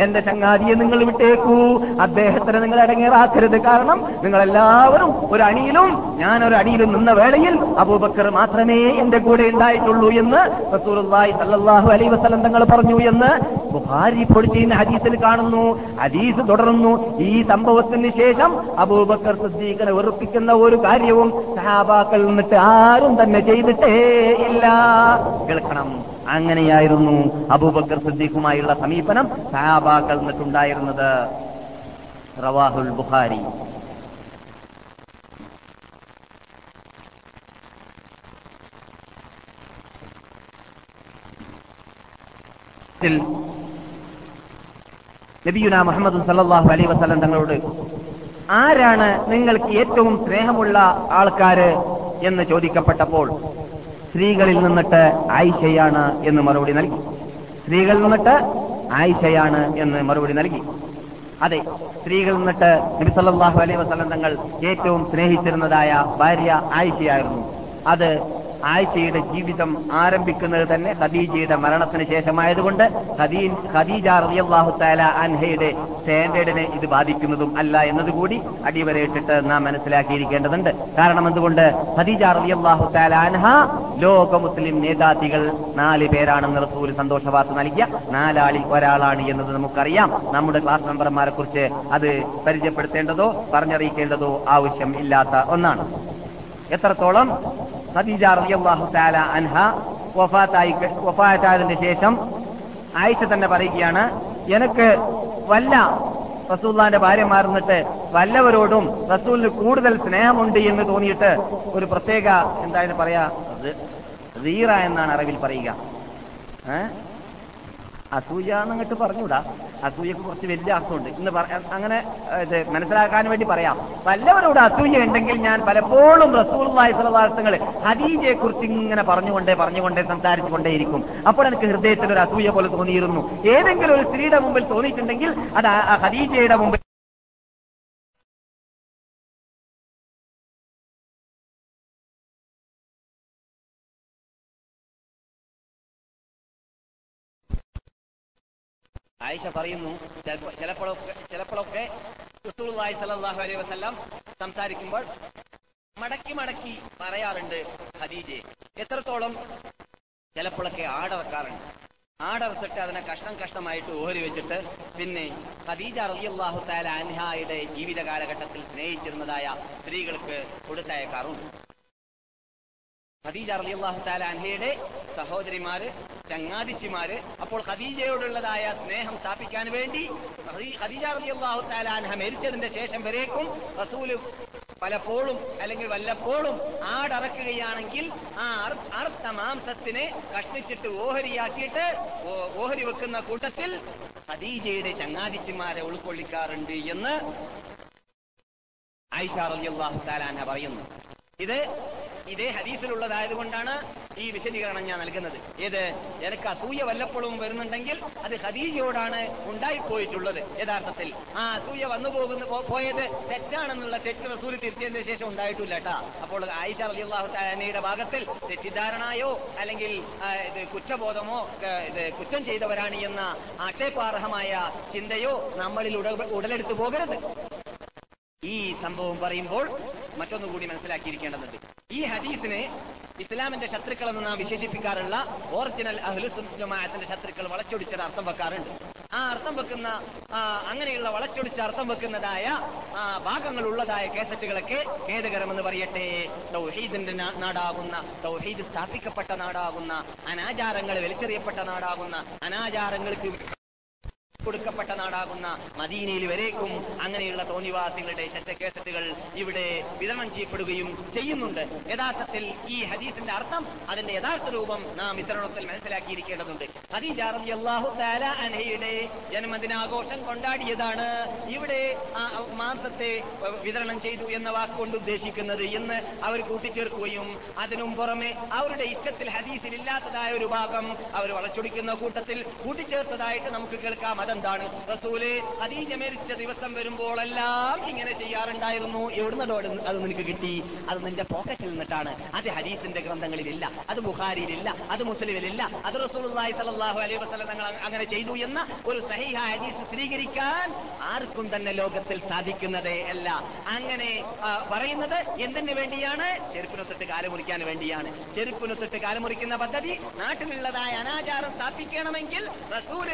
എന്റെ ചങ്ങാതിയെ നിങ്ങൾ വിട്ടേക്കൂ. അദ്ദേഹത്തിന് നിങ്ങൾ ഇടങ്ങേറാക്കരുത് കാരണം നിങ്ങൾ എല്ലാവരും ഒരു അണിയിലും ഞാൻ ഒരു അണിയിലും നിന്ന വേളയിൽ അബൂബക്കർ മാത്രമേ എന്റെ കൂടെ ഉണ്ടായിട്ടുള്ളൂ എന്ന് സല്ലല്ലാഹു അലൈഹി വസല്ലം തങ്ങൾ പറഞ്ഞു എന്ന് ബുഹാരി ഇപ്പോൾ ഹദീസിൽ കാണുന്നു. ഹദീസ് തുടർന്നു. ഈ സംഭവത്തിന് ശേഷം അബൂബക്കർ സിദ്ദീഖിനെ വെറുപ്പിക്കുന്ന ഒരു കാര്യവും സഹാബാക്കൾ നിന്നിട്ട് ആരും തന്നെ ചെയ്തിട്ടേ ഇല്ല. കേൾക്കണം. അങ്ങനെയായിരുന്നു അബൂബക്കർ സിദ്ദീഖുമായുള്ള സമീപനം സഹാബാക്കൾ നിന്നിട്ടുണ്ടായിരുന്നത് റവാഹുൽ ബുഖാരി. ത്തിൽ നബിയുന മുഹമ്മദ് സല്ലാഹു അലൈ വസ്ലം തങ്ങളോട് ആരാണ് നിങ്ങൾക്ക് ഏറ്റവും സ്നേഹമുള്ള ആൾക്കാര്? എന്ന് ചോദിക്കപ്പെട്ടപ്പോൾ സ്ത്രീകളിൽ നിന്നിട്ട് ആയിഷയാണ് എന്ന് മറുപടി നൽകി. സ്ത്രീകളിൽ നിന്നിട്ട് ആയിഷയാണ് എന്ന് മറുപടി നൽകി. അതെ സ്ത്രീകളിൽ നിന്നിട്ട് നബിസല്ലാഹു അലൈ വസ്ലം തങ്ങൾ ഏറ്റവും സ്നേഹിച്ചിരുന്നതായ ഭാര്യ ആയിഷയായിരുന്നു. അത് ആയിഷയുടെ ജീവിതം ആരംഭിക്കുന്നത് തന്നെ ഖദീജയുടെ മരണത്തിന് ശേഷമായതുകൊണ്ട് ഖദീ- ഖദീജ റളിയല്ലാഹു തആല അൻഹയുടെ സ്റ്റാൻഡേർഡിനെ ഇത് ബാധിക്കുന്നതും അല്ല എന്നതുകൂടി അടിവരയിട്ടിട്ട് നാം മനസ്സിലാക്കിയിരിക്കേണ്ടതുണ്ട്. കാരണം എന്തുകൊണ്ട്? ഖദീജ റളിയല്ലാഹു തആല അൻഹ ലോക മുസ്ലിം നേതാത്തികൾ നാല് പേരാണെന്ന് റസൂൽ സന്തോഷവാർത്ത നൽകിയ. നാലാളിൽ ഒരാളാണ് എന്നത് നമുക്കറിയാം. നമ്മുടെ ക്ലാസ് മെമ്പർമാരെ കുറിച്ച് അത് പരിചയപ്പെടുത്തേണ്ടതോ പറഞ്ഞറിയിക്കേണ്ടതോ ആവശ്യം ഇല്ലാത്ത ഒന്നാണ്. എത്രത്തോളം? ഖദീജ റളിയല്ലാഹു തആല അൻഹ വഫാത്തായി വഫാത്തായതിന്റെ ശേഷം ആയിഷ തന്നെ പറയുകയാണ് എനിക്ക് വല്ല റസൂല്ലാന്റെ ഭാര്യ മാറുന്നിട്ട് വല്ലവരോടും റസൂലിന് കൂടുതൽ സ്നേഹമുണ്ട് എന്ന് തോന്നിയിട്ട് ഒരു പ്രത്യേക എന്തായാലും പറയാ? റീറ എന്നാണ് അറിവിൽ പറയുക? അസൂയ എന്നിങ്ങോട്ട് പറഞ്ഞുകൂടാ അസൂയക്ക് കുറച്ച് വലിയ അർത്ഥമുണ്ട്. ഇന്ന് അങ്ങനെ ഇത് മനസ്സിലാക്കാൻ വേണ്ടി പറയാം. വല്ലവരോട് അസൂയ ഉണ്ടെങ്കിൽ ഞാൻ പലപ്പോഴും റസൂള്ളായി സ്വലവാസങ്ങൾ ഹദീജയെ കുറിച്ച് ഇങ്ങനെ പറഞ്ഞുകൊണ്ടേ പറഞ്ഞുകൊണ്ടേ സംസാരിച്ചുകൊണ്ടേയിരിക്കും. അപ്പോൾ എനിക്ക് ഹൃദയത്തിൽ ഒരു അസൂയ പോലെ തോന്നിയിരുന്നു. ഏതെങ്കിലും ഒരു സ്ത്രീയുടെ മുമ്പിൽ തോന്നിയിട്ടുണ്ടെങ്കിൽ അത് ഹദീജയുടെ മുമ്പിൽ ആയിഷ പറയുന്നു ചിലപ്പോ- ചിലപ്പോഴൊക്കെ ചിലപ്പോഴൊക്കെ റസൂലുള്ളാഹി സ്വല്ലല്ലാഹു അലൈഹി വസല്ലം സംസാരിക്കുമ്പോൾ മടക്കി മടക്കി പറയാറുണ്ട് ഖദീജെ എത്രത്തോളം ചിലപ്പോഴൊക്കെ ആടറക്കാറുണ്ട് ആടർത്തിട്ട് അതിനെ കഷ്ടം കഷ്ടമായിട്ട് ഓഹരി വെച്ചിട്ട് പിന്നെ ഖദീജ റളിയല്ലാഹു തആല അൻഹായുടെ ജീവിത കാലഘട്ടത്തിൽ സ്നേഹിച്ചിരുന്നതായ സ്ത്രീകൾക്ക് കൊടുത്തയക്കാറുണ്ട്. ഖദീജ റളിയല്ലാഹു തആല അൻഹയുടെ സഹോദരിമാര് ചങ്ങാതിച്ചിമാര് അപ്പോൾ ഖദീജയോടുള്ളതായ സ്നേഹം സ്ഥാപിക്കാൻ വേണ്ടി ഖദീ- ഖദീജ റളിയല്ലാഹു തആല അൻഹ മരിച്ചതിന്റെ ശേഷം വരേക്കും റസൂൽ പലപ്പോഴും അല്ലെങ്കിൽ വല്ലപ്പോഴും ആടറക്കുകയാണെങ്കിൽ ആ അർത്ഥ മാംസത്തിനെ കഷ്ണിച്ചിട്ട് ഓഹരിയാക്കിയിട്ട് ഓഹരി വെക്കുന്ന കൂട്ടത്തിൽ ഖദീജയുടെ ചങ്ങാതിച്ചിമാരെ ഉൾക്കൊള്ളിക്കാറുണ്ട് എന്ന് ആയിഷ റളിയല്ലാഹു അൻഹ പറയുന്നു. ഇത് ഇതേ ഹദീസിലുള്ളതായതുകൊണ്ടാണ് ഈ വിശദീകരണം ഞാൻ നൽകുന്നത്. ഏത്? എനിക്ക് അസൂയ വല്ലപ്പോഴും വരുന്നുണ്ടെങ്കിൽ അത് ഹദീജയോടാണ് ഉണ്ടായിപ്പോയിട്ടുള്ളത് യഥാർത്ഥത്തിൽ. ആ അസൂയ വന്നു പോകുന്ന പോയത് തെറ്റാണെന്നുള്ള തെറ്റ് റസൂൽ തിരിച്ചതിന് ശേഷം ഉണ്ടായിട്ടില്ല കേട്ടാ അപ്പോൾ ആയിഷ റളിയല്ലാഹു തആലയുടെ ഭാഗത്തിൽ തെറ്റിദ്ധാരണയോ അല്ലെങ്കിൽ ഇത് കുറ്റബോധമോ ഇത് കുറ്റം ചെയ്തവരാണ് എന്ന ആക്ഷേപാർഹമായ ചിന്തയോ നമ്മളിൽ ഉട- ഉടലെടുത്തു പോകരുത്. ഈ സംഭവം പറയുമ്പോൾ മറ്റൊന്നുകൂടി മനസ്സിലാക്കിയിരിക്കേണ്ടതുണ്ട്. ഈ ഹദീസിനെ ഇസ്ലാമിന്റെ ശത്രുക്കൾ എന്ന് നാം വിശേഷിപ്പിക്കാറുള്ള ഒറിജിനൽ അഹ്ലുസുൻ ജമാഅത്തിന്റെ ശത്രുക്കൾ വളച്ചൊടിച്ചിട്ട് അർത്ഥം വെക്കാറുണ്ട്. ആ അർത്ഥം വെക്കുന്ന അങ്ങനെയുള്ള വളച്ചൊടിച്ച അർത്ഥം വെക്കുന്നതായ ഭാഗങ്ങൾ ഉള്ളതായ കേസറ്റുകളൊക്കെ ഖേദകരമെന്ന് പറയട്ടെ. തൗഹീദിന്റെ നാടാകുന്ന തൗഹീദ് സ്ഥാപിക്കപ്പെട്ട നാടാകുന്ന അനാചാരങ്ങൾ വലിച്ചെറിയപ്പെട്ട നാടാകുന്ന അനാചാരങ്ങൾക്ക് കൊടുക്കപ്പെട്ട നാടാകുന്ന മദീനയിൽ വരേക്കും അങ്ങനെയുള്ള തോന്നിവാസികളുടെ ചറ്റക്കേസറ്റുകൾ ഇവിടെ വിതരണം ചെയ്യപ്പെടുകയും ചെയ്യുന്നുണ്ട്. യഥാർത്ഥത്തിൽ ഈ ഹദീസിന്റെ അർത്ഥം അതിന്റെ യഥാർത്ഥ രൂപം നാം വിതരണത്തിൽ മനസ്സിലാക്കിയിരിക്കേണ്ടതുണ്ട്. ഹദീജ ജന്മദിനാഘോഷം കൊണ്ടാടിയതാണ് ഇവിടെ മാസത്തെ വിതരണം ചെയ്തു എന്ന വാക്കുകൊണ്ട് ഉദ്ദേശിക്കുന്നത് എന്ന് അവർ കൂട്ടിച്ചേർക്കുകയും അതിനും പുറമെ അവരുടെ ഇഷ്ടത്തിൽ ഹദീസിൽ ഇല്ലാത്തതായ ഒരു ഭാഗം അവർ വളച്ചൊടിക്കുന്ന കൂട്ടത്തിൽ കൂട്ടിച്ചേർത്തതായിട്ട് നമുക്ക് കേൾക്കാം. അതെന്താണ് റസൂൽ ഹദീജ മരിച്ച ദിവസം വരുമ്പോഴെല്ലാം ഇങ്ങനെ ചെയ്യാറുണ്ടായിരുന്നു. എവിടുന്നോ അത് നിനക്ക് കിട്ടി? അത് നിന്റെ പോക്കറ്റിൽ നിന്നിട്ടാണ്. അത് ഹദീസിന്റെ ഗ്രന്ഥങ്ങളിലില്ല അത് ബുഖാരിയിലില്ല അത് മുസ്ലിമിലില്ല അത് റസൂലുള്ളാഹി സ്വല്ലല്ലാഹു അലൈഹി വസ്ലം തങ്ങൾ അങ്ങനെ ചെയ്തു എന്ന ഒരു സഹിഹ ഹദീസ് സ്ഥിരീകരിക്കാൻ ആർക്കും തന്നെ ലോകത്തിൽ സാധിക്കുന്നതേ അല്ല. അങ്ങനെ പറയുന്നത് എന്തിനു വേണ്ടിയാണ്? ചെരുപ്പിനൊത്തിട്ട് കാലുമുറിക്കാൻ വേണ്ടിയാണ്. ചെരുപ്പിനൊത്തിട്ട് കാലുമുറിക്കുന്ന പദ്ധതി നാട്ടിലുള്ളതായ അനാചാരം സ്ഥാപിക്കണമെങ്കിൽ റസൂൽ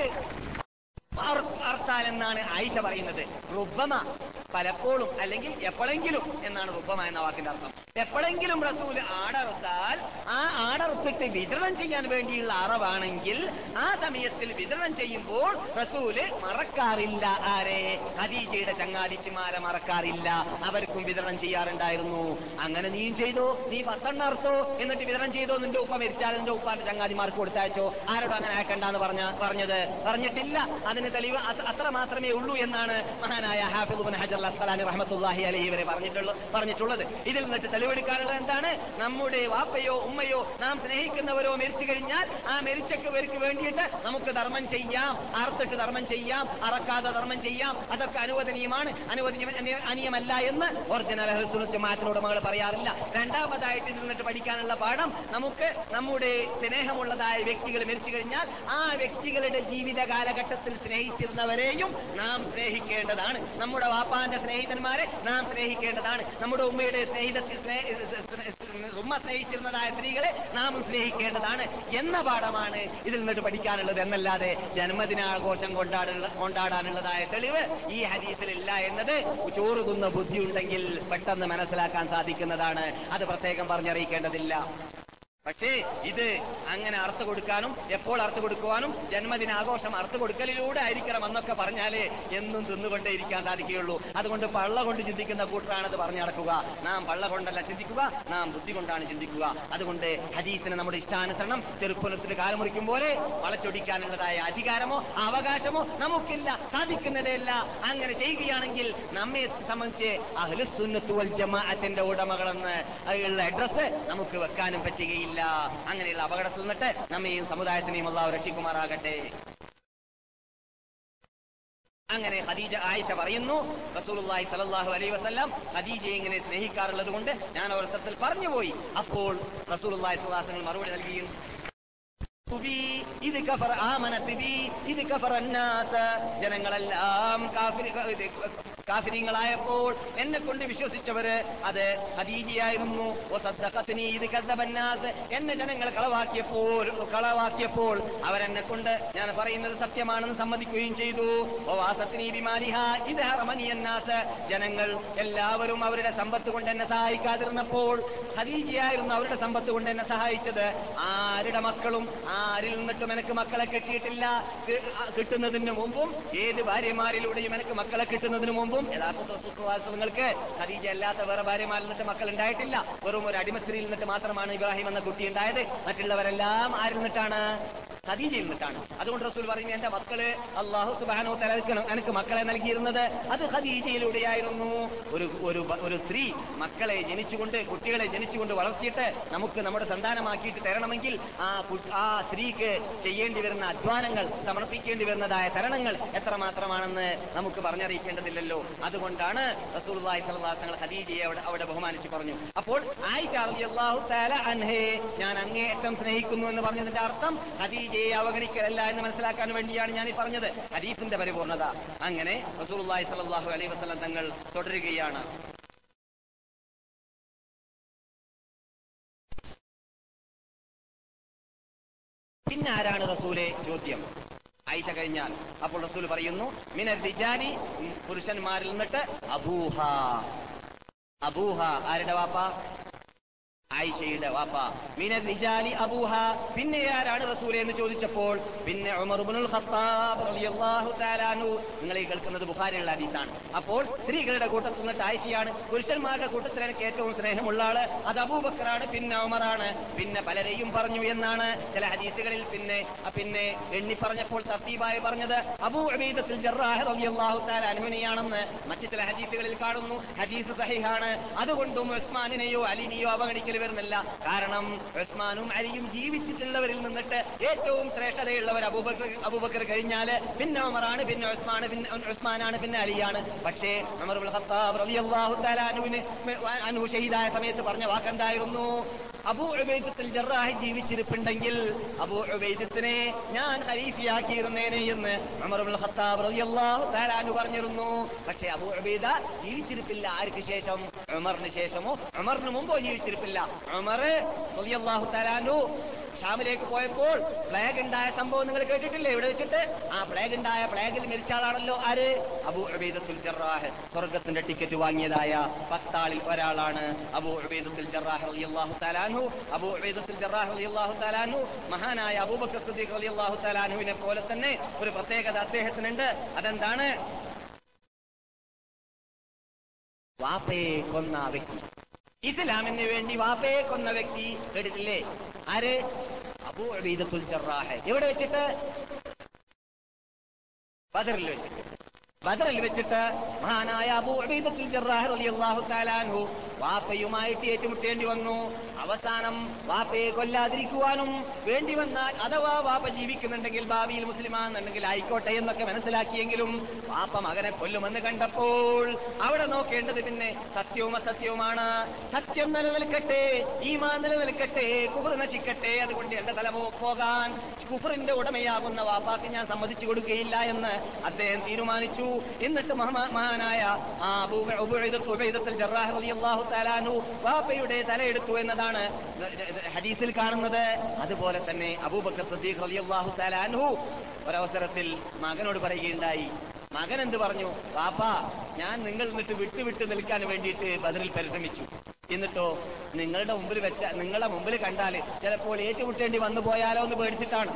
അർത്താൽ എന്നാണ് ആയിഷ പറയുന്നത്. റുബമ പലപ്പോഴും അല്ലെങ്കിൽ എപ്പോഴെങ്കിലും എന്നാണ് റുബമ എന്ന വാക്കിന്റെ അർത്ഥം. എപ്പോഴെങ്കിലും റസൂൽ ആടറുത്താൽ ആ ആടറുത്തിട്ട് വിതരണം ചെയ്യാൻ വേണ്ടിയുള്ള അറവാണെങ്കിൽ ആ സമയത്തിൽ വിതരണം ചെയ്യുമ്പോൾ റസൂൽ മറക്കാറില്ല. ആരെ? ഖദീജയുടെ ചങ്ങാതിച്ചിമാരെ മറക്കാറില്ല. അവർക്കും വിതരണം ചെയ്യാറുണ്ടായിരുന്നു. അങ്ങനെ നീയും ചെയ്തോ? നീ പത്തെണ്ണം അറുത്തോ? എന്നിട്ട് വിതരണം ചെയ്തോ? നിന്റെ ഉപ്പ മരിച്ചാൽ നിന്റെ ഉപ്പാന്റെ ചങ്ങാതിമാർക്ക് കൊടുത്തയച്ചോ? ആരോടും അങ്ങനെ ആക്കണ്ടെന്ന് പറഞ്ഞ പറഞ്ഞത്? പറഞ്ഞിട്ടില്ല. അതിന് തെളിവ് അത്ര മാത്രമേ ഉള്ളൂ എന്നാണ് മഹാനായ ഹാഫിദ് ഹജർ അസ്സലാനി റഹ്മത്തുള്ളാഹി അലൈഹി വരെ പറഞ്ഞിട്ടുള്ളത് പറഞ്ഞിട്ടുള്ളത്. ഇതിൽ നിന്നിട്ട് തെളിവെടുക്കാനുള്ളത് എന്താണ്? നമ്മുടെ വാപ്പയോ ഉമ്മയോ നാം സ്നേഹിക്കുന്നവരോ മരിച്ചു കഴിഞ്ഞാൽ ആ മരിച്ചവർക്ക് വേണ്ടിയിട്ട് നമുക്ക് ധർമ്മം ചെയ്യാം. അറുത്തിട്ട് ധർമ്മം ചെയ്യാം. അറക്കാതെ ധർമ്മം ചെയ്യാം. അതൊക്കെ അനുവദനീയമാണ്. അനുവദനീയ അനി- അനീയമല്ല എന്ന് ഒറിജിനൽ ജമാഅത്തിനോട് മകൾ പറയാറില്ല. രണ്ടാമതായിട്ട് നിന്നിട്ട് പഠിക്കാനുള്ള പാഠം നമുക്ക് നമ്മുടെ സ്നേഹമുള്ളതായ വ്യക്തികൾ മരിച്ചു കഴിഞ്ഞാൽ ആ വ്യക്തികളുടെ ജീവിത കാലഘട്ടത്തിൽ സ്നേഹിച്ചിരുന്നവരെയും നാം സ്നേഹിക്കേണ്ടതാണ്. നമ്മുടെ വാപ്പാന്റെ സ്നേഹിതന്മാരെ നാം സ്നേഹിക്കേണ്ടതാണ്. നമ്മുടെ ഉമ്മയുടെ സ്നേഹിതത്തിൽ ഉമ്മ സ്നേഹിച്ചിരുന്നതായ സ്ത്രീകളെ നാം സ്നേഹിക്കേണ്ടതാണ് എന്ന പാഠമാണ് ഇതിൽ നിന്നിട്ട് പഠിക്കാനുള്ളത്. എന്നല്ലാതെ ജന്മദിനാഘോഷം കൊണ്ടാടുള്ള കൊണ്ടാടാനുള്ളതായ തെളിവ് ഈ ഹരീസിലില്ല എന്നത് ചോറുതുന്ന തിന്ന ബുദ്ധിയുണ്ടെങ്കിൽ പെട്ടെന്ന് മനസ്സിലാക്കാൻ സാധിക്കുന്നതാണ്. അത് പ്രത്യേകം പറഞ്ഞറിയിക്കേണ്ടതില്ല. പക്ഷേ ഇത് അങ്ങനെ അർത്ഥ കൊടുക്കാനും എപ്പോൾ അർത്ഥ കൊടുക്കുവാനും ജന്മദിനാഘോഷം അർത്ഥ കൊടുക്കലിലൂടെ ആയിരിക്കണം എന്നൊക്കെ പറഞ്ഞാലേ എന്നും തിന്നുകൊണ്ടേ ഇരിക്കാൻ സാധിക്കുകയുള്ളൂ. അതുകൊണ്ട് പള്ള കൊണ്ട് ചിന്തിക്കുന്ന കൂട്ടറാണത് പറഞ്ഞു നടക്കുക. നാം പള്ള കൊണ്ടല്ല ചിന്തിക്കുക നാം ബുദ്ധി കൊണ്ടാണ് ചിന്തിക്കുക. അതുകൊണ്ട് ഹദീസിന് നമ്മുടെ ഇഷ്ടാനുസരണം ചെറുപ്പനത്തിന് കാലമുറിക്കും പോലെ വളച്ചൊടിക്കാനുള്ളതായ അധികാരമോ അവകാശമോ നമുക്കില്ല സാധിക്കുന്നതല്ല അങ്ങനെ ചെയ്യുകയാണെങ്കിൽ നമ്മെ സംബന്ധിച്ച് അഹ്ലുസുന്നത്ത് വൽ ജമാഅത്തിന്റെ ഉടമകളെന്ന് ഉള്ള അഡ്രസ് നമുക്ക് വെക്കാനും പറ്റുകയില്ല. അങ്ങനെയുള്ള അപകടത്തിൽ നിന്നിട്ട് നമ്മെയും സമുദായത്തിനെയും അള്ളാഹു രക്ഷിക്കുമാറാകട്ടെ. അങ്ങനെ ഖദീജ ആയിഷ പറയുന്നു റസൂലുള്ളാഹി സ്വല്ലല്ലാഹു അലൈഹി വസല്ലം ഖദീജയെ ഇങ്ങനെ സ്നേഹിക്കാറുള്ളത് കൊണ്ട് ഞാൻ അവസരത്തിൽ പറഞ്ഞുപോയി. അപ്പോൾ റസൂലുള്ളാഹി വസല്ലം മറുപടി നൽകിയും ഇത് കഫർ ആമനത്ത് ബി, ഇത് കഫർ അന്നാസ്. ജനങ്ങളെല്ലാം കാഫിരി- ഇത് കാഫിരിങ്ങളായപ്പോൾ എന്നെ കൊണ്ട് വിശ്വസിച്ചവര് അത് ഹദീജിയായിരുന്നു. എന്നെ ജനങ്ങൾ കളവാക്കിയപ്പോൾ കളവാക്കിയപ്പോൾ അവരെന്നെ കൊണ്ട് ഞാൻ പറയുന്നത് സത്യമാണെന്ന് സമ്മതിക്കുകയും ചെയ്തു ഇത്. ജനങ്ങൾ എല്ലാവരും അവരുടെ സമ്പത്ത് കൊണ്ട് എന്നെ സഹായിക്കാതിരുന്നപ്പോൾ ഹദീജിയായിരുന്നു അവരുടെ സമ്പത്ത് കൊണ്ട് എന്നെ സഹായിച്ചത് ആരുടെ മക്കളും ആരിൽ നിന്നിട്ടും എനിക്ക് മക്കളെ കിട്ടിയിട്ടില്ല കിട്ടുന്നതിന് മുമ്പും ഏത് ഭാര്യമാരിലൂടെയും എനിക്ക് മക്കളെ കിട്ടുന്നതിന് മുമ്പും യഥാർത്ഥ നിങ്ങൾക്ക് ഖദീജ അല്ലാത്ത വേറെ ഭാര്യമാരിൽ നിന്നിട്ട് മക്കൾ ഉണ്ടായിട്ടില്ല വെറും ഒരു അടിമസ്ത്രീയിൽ നിന്നിട്ട് മാത്രമാണ് ഇബ്രാഹിം എന്ന കുട്ടി ഉണ്ടായത്. മറ്റുള്ളവരെല്ലാം ആരിൽ നിന്നിട്ടാണ്? ഖദീജയിൽ നിന്നിട്ടാണ്. അതുകൊണ്ട് റസൂൽ പറഞ്ഞു എന്റെ മക്കൾ അള്ളാഹു സുബാനോ തലക്കണം എനിക്ക് മക്കളെ നൽകിയിരുന്നത് അത് ഖദീജയിലൂടെയായിരുന്നു. ഒരു ഒരു ഒരു സ്ത്രീ മക്കളെ ജനിച്ചുകൊണ്ട് കുട്ടികളെ ജനിച്ചുകൊണ്ട് വളർത്തിയിട്ട് നമുക്ക് നമ്മുടെ സന്താനമാക്കിയിട്ട് തരണമെങ്കിൽ ആ ആ സ്ത്രീക്ക് ചെയ്യേണ്ടി വരുന്ന അധ്വാനങ്ങൾ സമർപ്പിക്കേണ്ടി വരുന്നതായ തരണങ്ങൾ എത്രമാത്രമാണെന്ന് നമുക്ക് പറഞ്ഞറിയിക്കേണ്ടതില്ലല്ലോ. അതുകൊണ്ടാണ് അലൈഹി വസല്ലം ഖദീജയെ അവിടെ ബഹുമാനിച്ച് പറഞ്ഞു. അപ്പോൾ ആയിഷ റളിയല്ലാഹു ഞാൻ അങ്ങേയറ്റം സ്നേഹിക്കുന്നു എന്ന് പറഞ്ഞതിന്റെ അർത്ഥം ഹദീജയെ അവഗണിക്കലല്ല എന്ന് മനസ്സിലാക്കാൻ വേണ്ടിയാണ് ഞാൻ ഈ പറഞ്ഞത്. ഹദീഫിന്റെ പരിപൂർണത. അങ്ങനെ റസൂലുള്ളാഹി സ്വല്ലല്ലാഹു അലൈഹി തങ്ങൾ തുടരുകയാണ്. പിന്നെ ആരാണ് റസൂലെ? ചോദ്യം. ആയിഷ കഴിഞ്ഞാൽ. അപ്പോൾ റസൂൽ പറയുന്നു മിനൽ റിജാലി പുരുഷന്മാരിൽ നിന്നിട്ട് അബൂഹ. അബൂഹ ആരുടെ വാപ്പ? ആയിഷയുടെ വാപ്പ. മിന റിജാലി അബൂഹ. പിന്നെ ആരാണ് റസൂലെ എന്ന് ചോദിച്ചപ്പോൾ പിന്നെ ഇബ്നുൽ ഖത്താബ് റളിയല്ലാഹു തആല അൻഹു. നിങ്ങൾ ഈ കേൾക്കുന്നത് ബുഖാരിയുള്ള ഹദീസാണ്. അപ്പോൾ സ്ത്രീകളുടെ കൂട്ടത്തിൽ നിന്നിട്ട് ആയിഷയാണ് പുരുഷന്മാരുടെ കൂട്ടത്തിൽ എനിക്ക് ഏറ്റവും സ്നേഹമുള്ള ആൾ. അത് അബൂബക്കറാണ് പിന്നെ ഉമറാണ്. പിന്നെ പലരെയും പറഞ്ഞു എന്നാണ് ചില ഹദീസുകളിൽ പിന്നെ പിന്നെ എണ്ണി പറഞ്ഞപ്പോൾ തർത്തീബായി പറഞ്ഞത്. അബൂ ഉബൈദത്തുൽ ജറാഹ് റളിയല്ലാഹു തആല അൻഹുവിനെയാണെന്ന് മറ്റു ചില ഹദീസുകളിൽ കാണുന്നു. ഹദീസ് സഹിഹാണ്. അതുകൊണ്ടും ഉസ്മാനിനെയോ അലിനെയോ അവഗണിക്കൽ വരുന്നില്ല കാരണം ഉസ്മാനും അലിയും ജീവിച്ചിട്ടുള്ളവരിൽ നിന്നിട്ട് ഏറ്റവും ശ്രേഷ്ഠതയുള്ളവർ അബൂബക്കർ അബൂബക്കർ കഴിഞ്ഞാൽ പിന്നെ ഉമറാണ് പിന്നെ ഉസ്മാണ് പിന്നെ ഉസ്മാനാണ് പിന്നെ അലിയാണ്. പക്ഷേ ഉമർ ഖത്താബ് റളിയല്ലാഹു തആല അനുവിന് അൻഹു ഷഹീദായ സമയത്ത് പറഞ്ഞ വാക്കെന്തായിരുന്നു? അബൂ ഉബൈദത്തുൽ ജറാഹ് ജീവിച്ചിരിപ്പുണ്ടെങ്കിൽ അബൂ ഉബൈദത്തിനെ ഞാൻ ഖലീഫിയാക്കിയിരുന്നേനെ എന്ന് ഉമർ ഖത്താബ് റളിയല്ലാഹു പറഞ്ഞിരുന്നു. പക്ഷേ അബൂ ഉബൈദ ജീവിച്ചിരിപ്പില്ല. ആർക്ക് ശേഷം? ഉമറിന് ശേഷമോ? ഉമറിന് മുമ്പോ ജീവിച്ചിരിപ്പില്ല. ഉമർ റളിയല്ലാഹു തആല അൻഹു ഷാമിലേക്ക് പോയപ്പോൾ പ്ലേഗ് ഉണ്ടായ സംഭവം നിങ്ങൾ കേട്ടിട്ടില്ലേ? ഇവിടെ വെച്ചിട്ട് ആ പ്ലേഗ് ഉണ്ടായ പ്ലേഗിൽ മരിച്ച ആളാണല്ലോ ആര്? അബു ഉബൈദത്തുൽ ജറാഹ്. സ്വർഗത്തിന്റെ ടിക്കറ്റ് വാങ്ങിയതായ പത്താളിൽ ഒരാളാണ് അബു ഉബൈദത്തുൽ ജറാഹ് റളിയല്ലാഹു തആല അൻഹു അബൂ ഉബൈദത്തുൽ ജറാഹ് റളിയല്ലാഹു തആല അൻഹു. മഹാനായ അബൂബക്കർ സിദ്ദീഖ് റളിയല്ലാഹു തആല തലാനുവിനെ പോലെ തന്നെ ഒരു പ്രത്യേകത അദ്ദേഹത്തിനുണ്ട്. അതെന്താണ്? വാപ്പയെ കൊന്ന വ്യക്തി. ഇസ്ലാമിന് വേണ്ടി വാപ്പയെ കൊന്ന വ്യക്തി കേട്ടിട്ടില്ലേ? ആര്? അബൂ അബീദത്തുൽ ജറാഹ്. എവിടെ വെച്ചിട്ട്? ബദറിൽ വെച്ചിട്ട്. ബദറിൽ വെച്ചിട്ട് മഹാനായ അബൂ അബീദത്തുൽ ജറാഹ് റളിയല്ലാഹു തആല താലാൻഹു വാപ്പയുമായിട്ട് ഏറ്റുമുട്ടേണ്ടി വന്നു. അവസാനം വാപ്പയെ കൊല്ലാതിരിക്കുവാനും വേണ്ടി വന്നാൽ അഥവാ വാപ്പ ജീവിക്കുന്നുണ്ടെങ്കിൽ ഭാവിയിൽ മുസ്ലിമാണെന്നുണ്ടെങ്കിൽ ആയിക്കോട്ടെ എന്നൊക്കെ മനസ്സിലാക്കിയെങ്കിലും വാപ്പ മകനെ കൊല്ലുമെന്ന് കണ്ടപ്പോൾ അവിടെ നോക്കേണ്ടത് പിന്നെ സത്യവും അസത്യവുമാണ്. സത്യം നിലനിൽക്കട്ടെ ഈമാൻ നിലനിൽക്കട്ടെ കുഫർ നശിക്കട്ടെ അതുകൊണ്ട് എന്റെ തല പോകാൻ കുഫറിന്റെ ഉടമയാകുന്ന വാപ്പാക്ക് ഞാൻ സമ്മതിച്ചു കൊടുക്കുകയില്ല എന്ന് അദ്ദേഹം തീരുമാനിച്ചു. എന്നിട്ട് മഹാ- മഹാനായ വാപ്പയുടെ തലയെടുത്തു എന്നതാണ് ഹദീസിൽ കാണുന്നത് അതുപോലെ തന്നെ അബൂബക്കർ സിദ്ദീഖ് അൻഹു ഒരവസരത്തിൽ മകനോട് പറയുകയുണ്ടായി. മകൻ എന്ത് പറഞ്ഞു? പാപ്പ ഞാൻ നിങ്ങൾ എന്നിട്ട് വിട്ടുവിട്ട് നിൽക്കാൻ വേണ്ടിയിട്ട് ബദറിൽ പരിശ്രമിച്ചു. എന്നിട്ടോ നിങ്ങളുടെ മുമ്പിൽ വെച്ച നിങ്ങളുടെ മുമ്പിൽ കണ്ടാൽ ചിലപ്പോൾ ഏറ്റുമുട്ടേണ്ടി വന്നു പോയാലോ എന്ന് പേടിച്ചിട്ടാണ്.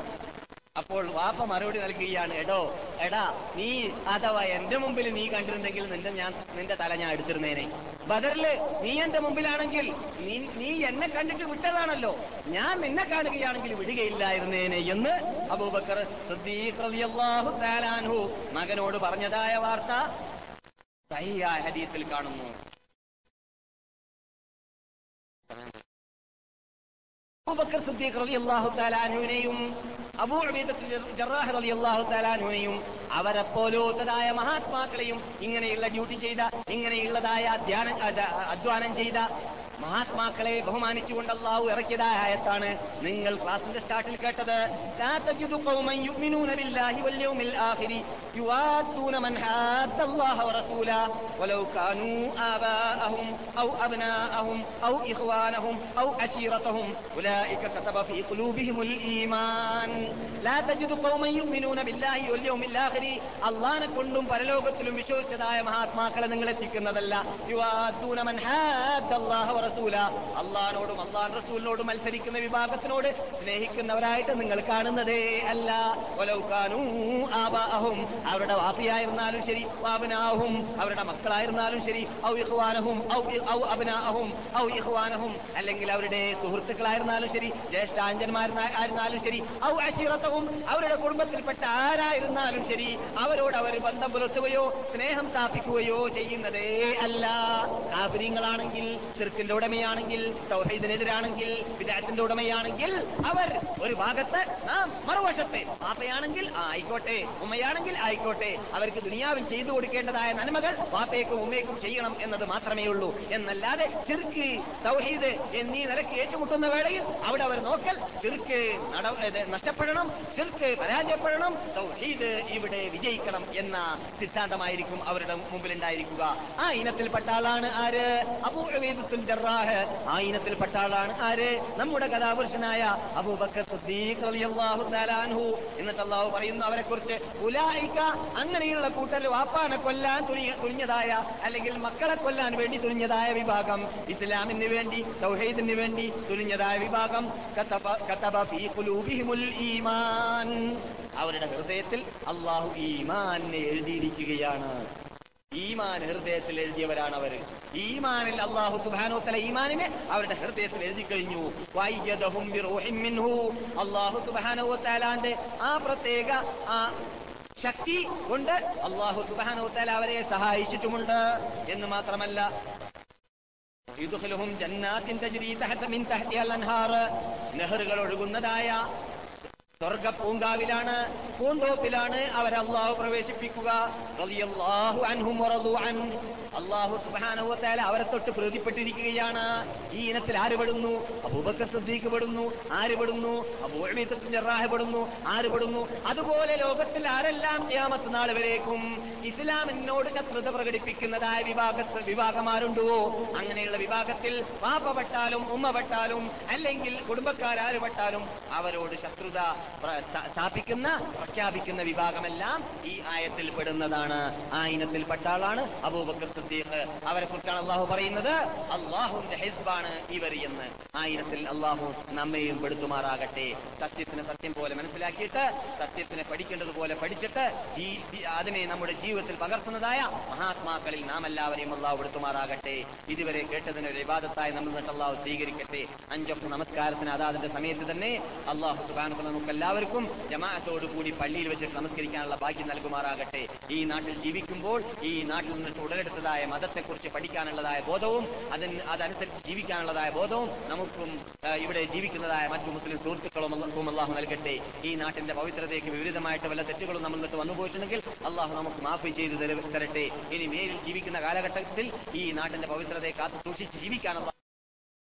അപ്പോൾ വാപ്പ മറുപടി നൽകുകയാണ് എടോ എടാ നീ അഥവാ എന്റെ മുമ്പിൽ നീ കണ്ടിരുന്നെങ്കിൽ നിന്റെ ഞാൻ നിന്റെ തല ഞാൻ എടുത്തിരുന്നേനെ. ബദറിൽ നീ എന്റെ മുമ്പിലാണെങ്കിൽ നീ നീ എന്നെ കണ്ടിട്ട് വിട്ടതാണല്ലോ. ഞാൻ നിന്നെ കാണുകയാണെങ്കിൽ വിടുകയില്ലായിരുന്നേനെ എന്ന് അബൂബക്കർ മകനോട് പറഞ്ഞതായ വാർത്ത ഹദീസിൽ കാണുന്നു. അബൂബക്കർ സിദ്ദീഖ് റളിയല്ലാഹു തആല അൻഹുവിനെയും അബൂ ജറാഹ് റളിയല്ലാഹു തആല അൻഹുവിനെയും അവരെ പോലോത്തതായ മഹാത്മാക്കളെയും ഇങ്ങനെയുള്ള ഡ്യൂട്ടി ചെയ്ത ഇങ്ങനെയുള്ളതായ അധ്വാനം ചെയ്ത മഹാത്മാക്കളെ ബഹുമാനിച്ചുകൊണ്ട് അള്ളാഹു ഇറക്കിയതായ ആയത്താണ് നിങ്ങൾ ക്ലാസിന്റെ സ്റ്റാർട്ടിൽ കേട്ടത്. അള്ളാനെ കൊണ്ടും പരലോകത്തിലും വിശ്വസിച്ചതായ മഹാത്മാക്കളെ നിങ്ങൾ എത്തിക്കുന്നതല്ല. യുവാദൂന വറസൂല അള്ളഹാനോടും അള്ളാൻ റസൂലിനോടും മത്സരിക്കുന്ന വിഭാഗത്തിനോട് സ്നേഹിക്കുന്നവരായിട്ട് നിങ്ങൾ കാണുന്നതേ അല്ല. ഒലൗക്കാനും ആബാഹും അവരുടെ വാപ്പിയായിരുന്നാലും ശരി വാബനാഹും. അവരുടെ മക്കളായിരുന്നാലും ശരി ഔ ഇഹ്വാനഹും ഔ ഔ അബനാഹും ഔ ഇഖ്വാനഹും. അല്ലെങ്കിൽ അവരുടെ സുഹൃത്തുക്കളായിരുന്നാലും ശരി ജ്യേഷ്ഠാഞ്ചന്മാരായിരുന്നാലും ശരി ഔ അശീറത്തവും അവരുടെ കുടുംബത്തിൽപ്പെട്ട ആരായിരുന്നാലും ശരി അവരോട് അവർ ബന്ധം പുലർത്തുകയോ സ്നേഹം സ്ഥാപിക്കുകയോ ചെയ്യുന്നതേ അല്ല. കാപര്യങ്ങളാണെങ്കിൽ ചെറുക്കിന്റെ ഉടമയാണെങ്കിൽ തൗഹീദിനെതിരാണെങ്കിൽ വിദാത്തിന്റെ ഉടമയാണെങ്കിൽ അവർ ഒരു ഭാഗത്ത് നാം മറുവശത്തെ പാപ്പയാണെങ്കിൽ ആയിക്കോട്ടെ ഉമ്മയാണെങ്കിൽ ആയിക്കോട്ടെ അവർക്ക് ദുനിയാവിൽ ചെയ്തു കൊടുക്കേണ്ടതായ നന്മകൾ പാപ്പയ്ക്കും ഉമ്മയ്ക്കും ചെയ്യണം എന്നത് മാത്രമേ ഉള്ളൂ. എന്നല്ലാതെ ചെറുക്ക് തൗഹീദ് എന്നീ നിലയ്ക്ക് ഏറ്റുമുട്ടുന്ന വേളയിൽ അവിടെ അവർ നോക്കൽ ഇത് നഷ്ടപ്പെടണം ചെറുക്ക് പരാജയപ്പെടണം തൗഹീദ് ഇവിടെ വിജയിക്കണം എന്ന സിദ്ധാന്തമായിരിക്കും അവരുടെ മുമ്പിലുണ്ടായിരിക്കുക. ആ ഇനത്തിൽപ്പെട്ട ആളാണ് ആര്? അബൂ ഉബൈദത്തുൽ ജറാഹ് ആ ഇനത്തിൽപ്പെട്ട ആളാണ്. ആര്? നമ്മുടെ കഥാപുരുഷനായ അബൂബക്കർ അൻഹു. എന്നിട്ട് അള്ളാഹു പറയുന്നു അവരെ കുറിച്ച് ഉലായിക്ക അങ്ങനെയുള്ള കൂട്ടൽ വാപ്പാനെ കൊല്ലാൻ തുനിഞ്ഞതായ അല്ലെങ്കിൽ മക്കളെ കൊല്ലാൻ വേണ്ടി തുനിഞ്ഞതായ വിഭാഗം ഇസ്ലാമിന് വേണ്ടി സൗഹൈദിന് വേണ്ടി തുനിഞ്ഞതായ വിഭാഗം ഈമാൻ. അവരുടെ ഹൃദയത്തിൽ അള്ളാഹു ഈമാനെ എഴുതിയിരിക്കുകയാണ്. ഈമാൻ ഹൃദയത്തിൽ എഴുതിയവരാണ് അവർ ഈമാനിൽ അള്ളാഹു സുബാനോ തല ഈമാനിനെ അവരുടെ ഹൃദയത്തിൽ എഴുതി കഴിഞ്ഞു. അള്ളാഹു സുബാനോ സുബാനോത്താലാന്റെ ആ പ്രത്യേക ആ ശക്തി കൊണ്ട് അള്ളാഹു സുബാനോ തല അവരെ സഹായിച്ചിട്ടുമുണ്ട്. എന്ന് മാത്രമല്ല ും ജന്നാത്തിൻ തജ്രി തഹത മിൻ തഹ്തിഹൽ അൻഹാർ. ഒഴുകുന്നതായ സ്വർഗ പൂങ്കാവിലാണ് പൂന്തോപ്പിലാണ് അവരെ അള്ളാഹു പ്രവേശിപ്പിക്കുക. അള്ളാഹു സുബ്ഹാനഹു വതആല അവരെ തൊട്ട് പ്രീതിപ്പെട്ടിരിക്കുകയാണ്. ഈ ഇനത്തിൽ ആര് പെടുന്നു? അബൂബക്കർ സിദ്ദീഖ് പെടുന്നു. ആര് പെടുന്നു? അബൂ ഉമൈദത്ത് ജറാഹ് പെടുന്നു. ആര് പെടുന്നു? അതുപോലെ ലോകത്തിൽ ആരെല്ലാം ഖിയാമത്ത് നാൾ വരേക്കും? ഇസ്ലാമിനോട് ശത്രുത പ്രകടിപ്പിക്കുന്നതായ വിഭാഗ വിഭാഗമാരുണ്ടോ? അങ്ങനെയുള്ള വിഭാഗത്തിൽ വാപ്പ പെട്ടാലും ഉമ്മ പെട്ടാലും അല്ലെങ്കിൽ കുടുംബക്കാരാര് പെട്ടാലും അവരോട് ശത്രുത സ്ഥാപിക്കുന്ന പ്രഖ്യാപിക്കുന്ന വിഭാഗമെല്ലാം ഈ ആയത്തിൽ പെടുന്നതാണ്. ആ ഇനത്തിൽപ്പെട്ട ആളാണ് അബൂബക്കർ സിദ്ദീഖ്. അവരെ കുറിച്ചാണ് അള്ളാഹു പറയുന്നത് അള്ളാഹുവിന്റെ ഹിസ്ബാണ് ഇവർ എന്ന്. ആ ഇനത്തിൽ അള്ളാഹു നമ്മയും പെടുത്തുമാറാകട്ടെ. സത്യത്തിന് സത്യം പോലെ മനസ്സിലാക്കിയിട്ട് സത്യത്തിനെ പഠിക്കേണ്ടതുപോലെ പഠിച്ചിട്ട് ഈ അതിനെ നമ്മുടെ ജീവിതത്തിൽ പകർത്തുന്നതായ മഹാത്മാക്കളിൽ നാം എല്ലാവരെയും അള്ളാഹു പെടുത്തുമാറാകട്ടെ. ഇതുവരെ കേട്ടതിന് ഒരു വിവാദത്തായി നമ്മൾ അള്ളാഹു സ്വീകരിക്കട്ടെ. അഞ്ചൊക്കെ നമസ്കാരത്തിന് അതാതിന്റെ സമയത്ത് തന്നെ അള്ളാഹു സുബാനുക്കൾ നമുക്ക് എല്ലാവർക്കും ജമാഅത്തോടു കൂടി പള്ളിയിൽ വെച്ചിട്ട് നമസ്കരിക്കാനുള്ള ഭാഗ്യം നൽകുമാറാകട്ടെ. ഈ നാട്ടിൽ ജീവിക്കുമ്പോൾ ഈ നാട്ടിൽ നിന്ന് ഉടലെടുത്തതായ മതത്തെക്കുറിച്ച് പഠിക്കാനുള്ളതായ ബോധവും അതിന് അതനുസരിച്ച് ജീവിക്കാനുള്ളതായ ബോധവും നമുക്കും ഇവിടെ ജീവിക്കുന്നതായ മറ്റു മുസ്ലിം സുഹൃത്തുക്കളും അള്ളാഹും നൽകട്ടെ. ഈ നാട്ടിന്റെ പവിത്രതയ്ക്ക് വിപരീതമായിട്ട് വല്ല തെറ്റുകളും നമ്മൾ നിന്നിട്ട് വന്നു പോയിട്ടുണ്ടെങ്കിൽ അള്ളാഹു നമുക്ക് മാഫി ചെയ്ത് തരട്ടെ. ഇനി മേലിൽ ജീവിക്കുന്ന കാലഘട്ടത്തിൽ ഈ നാട്ടിന്റെ പവിത്രതയെ കാത്തു സൂക്ഷിച്ച് ജീവിക്കാൻ അള്ളാഹു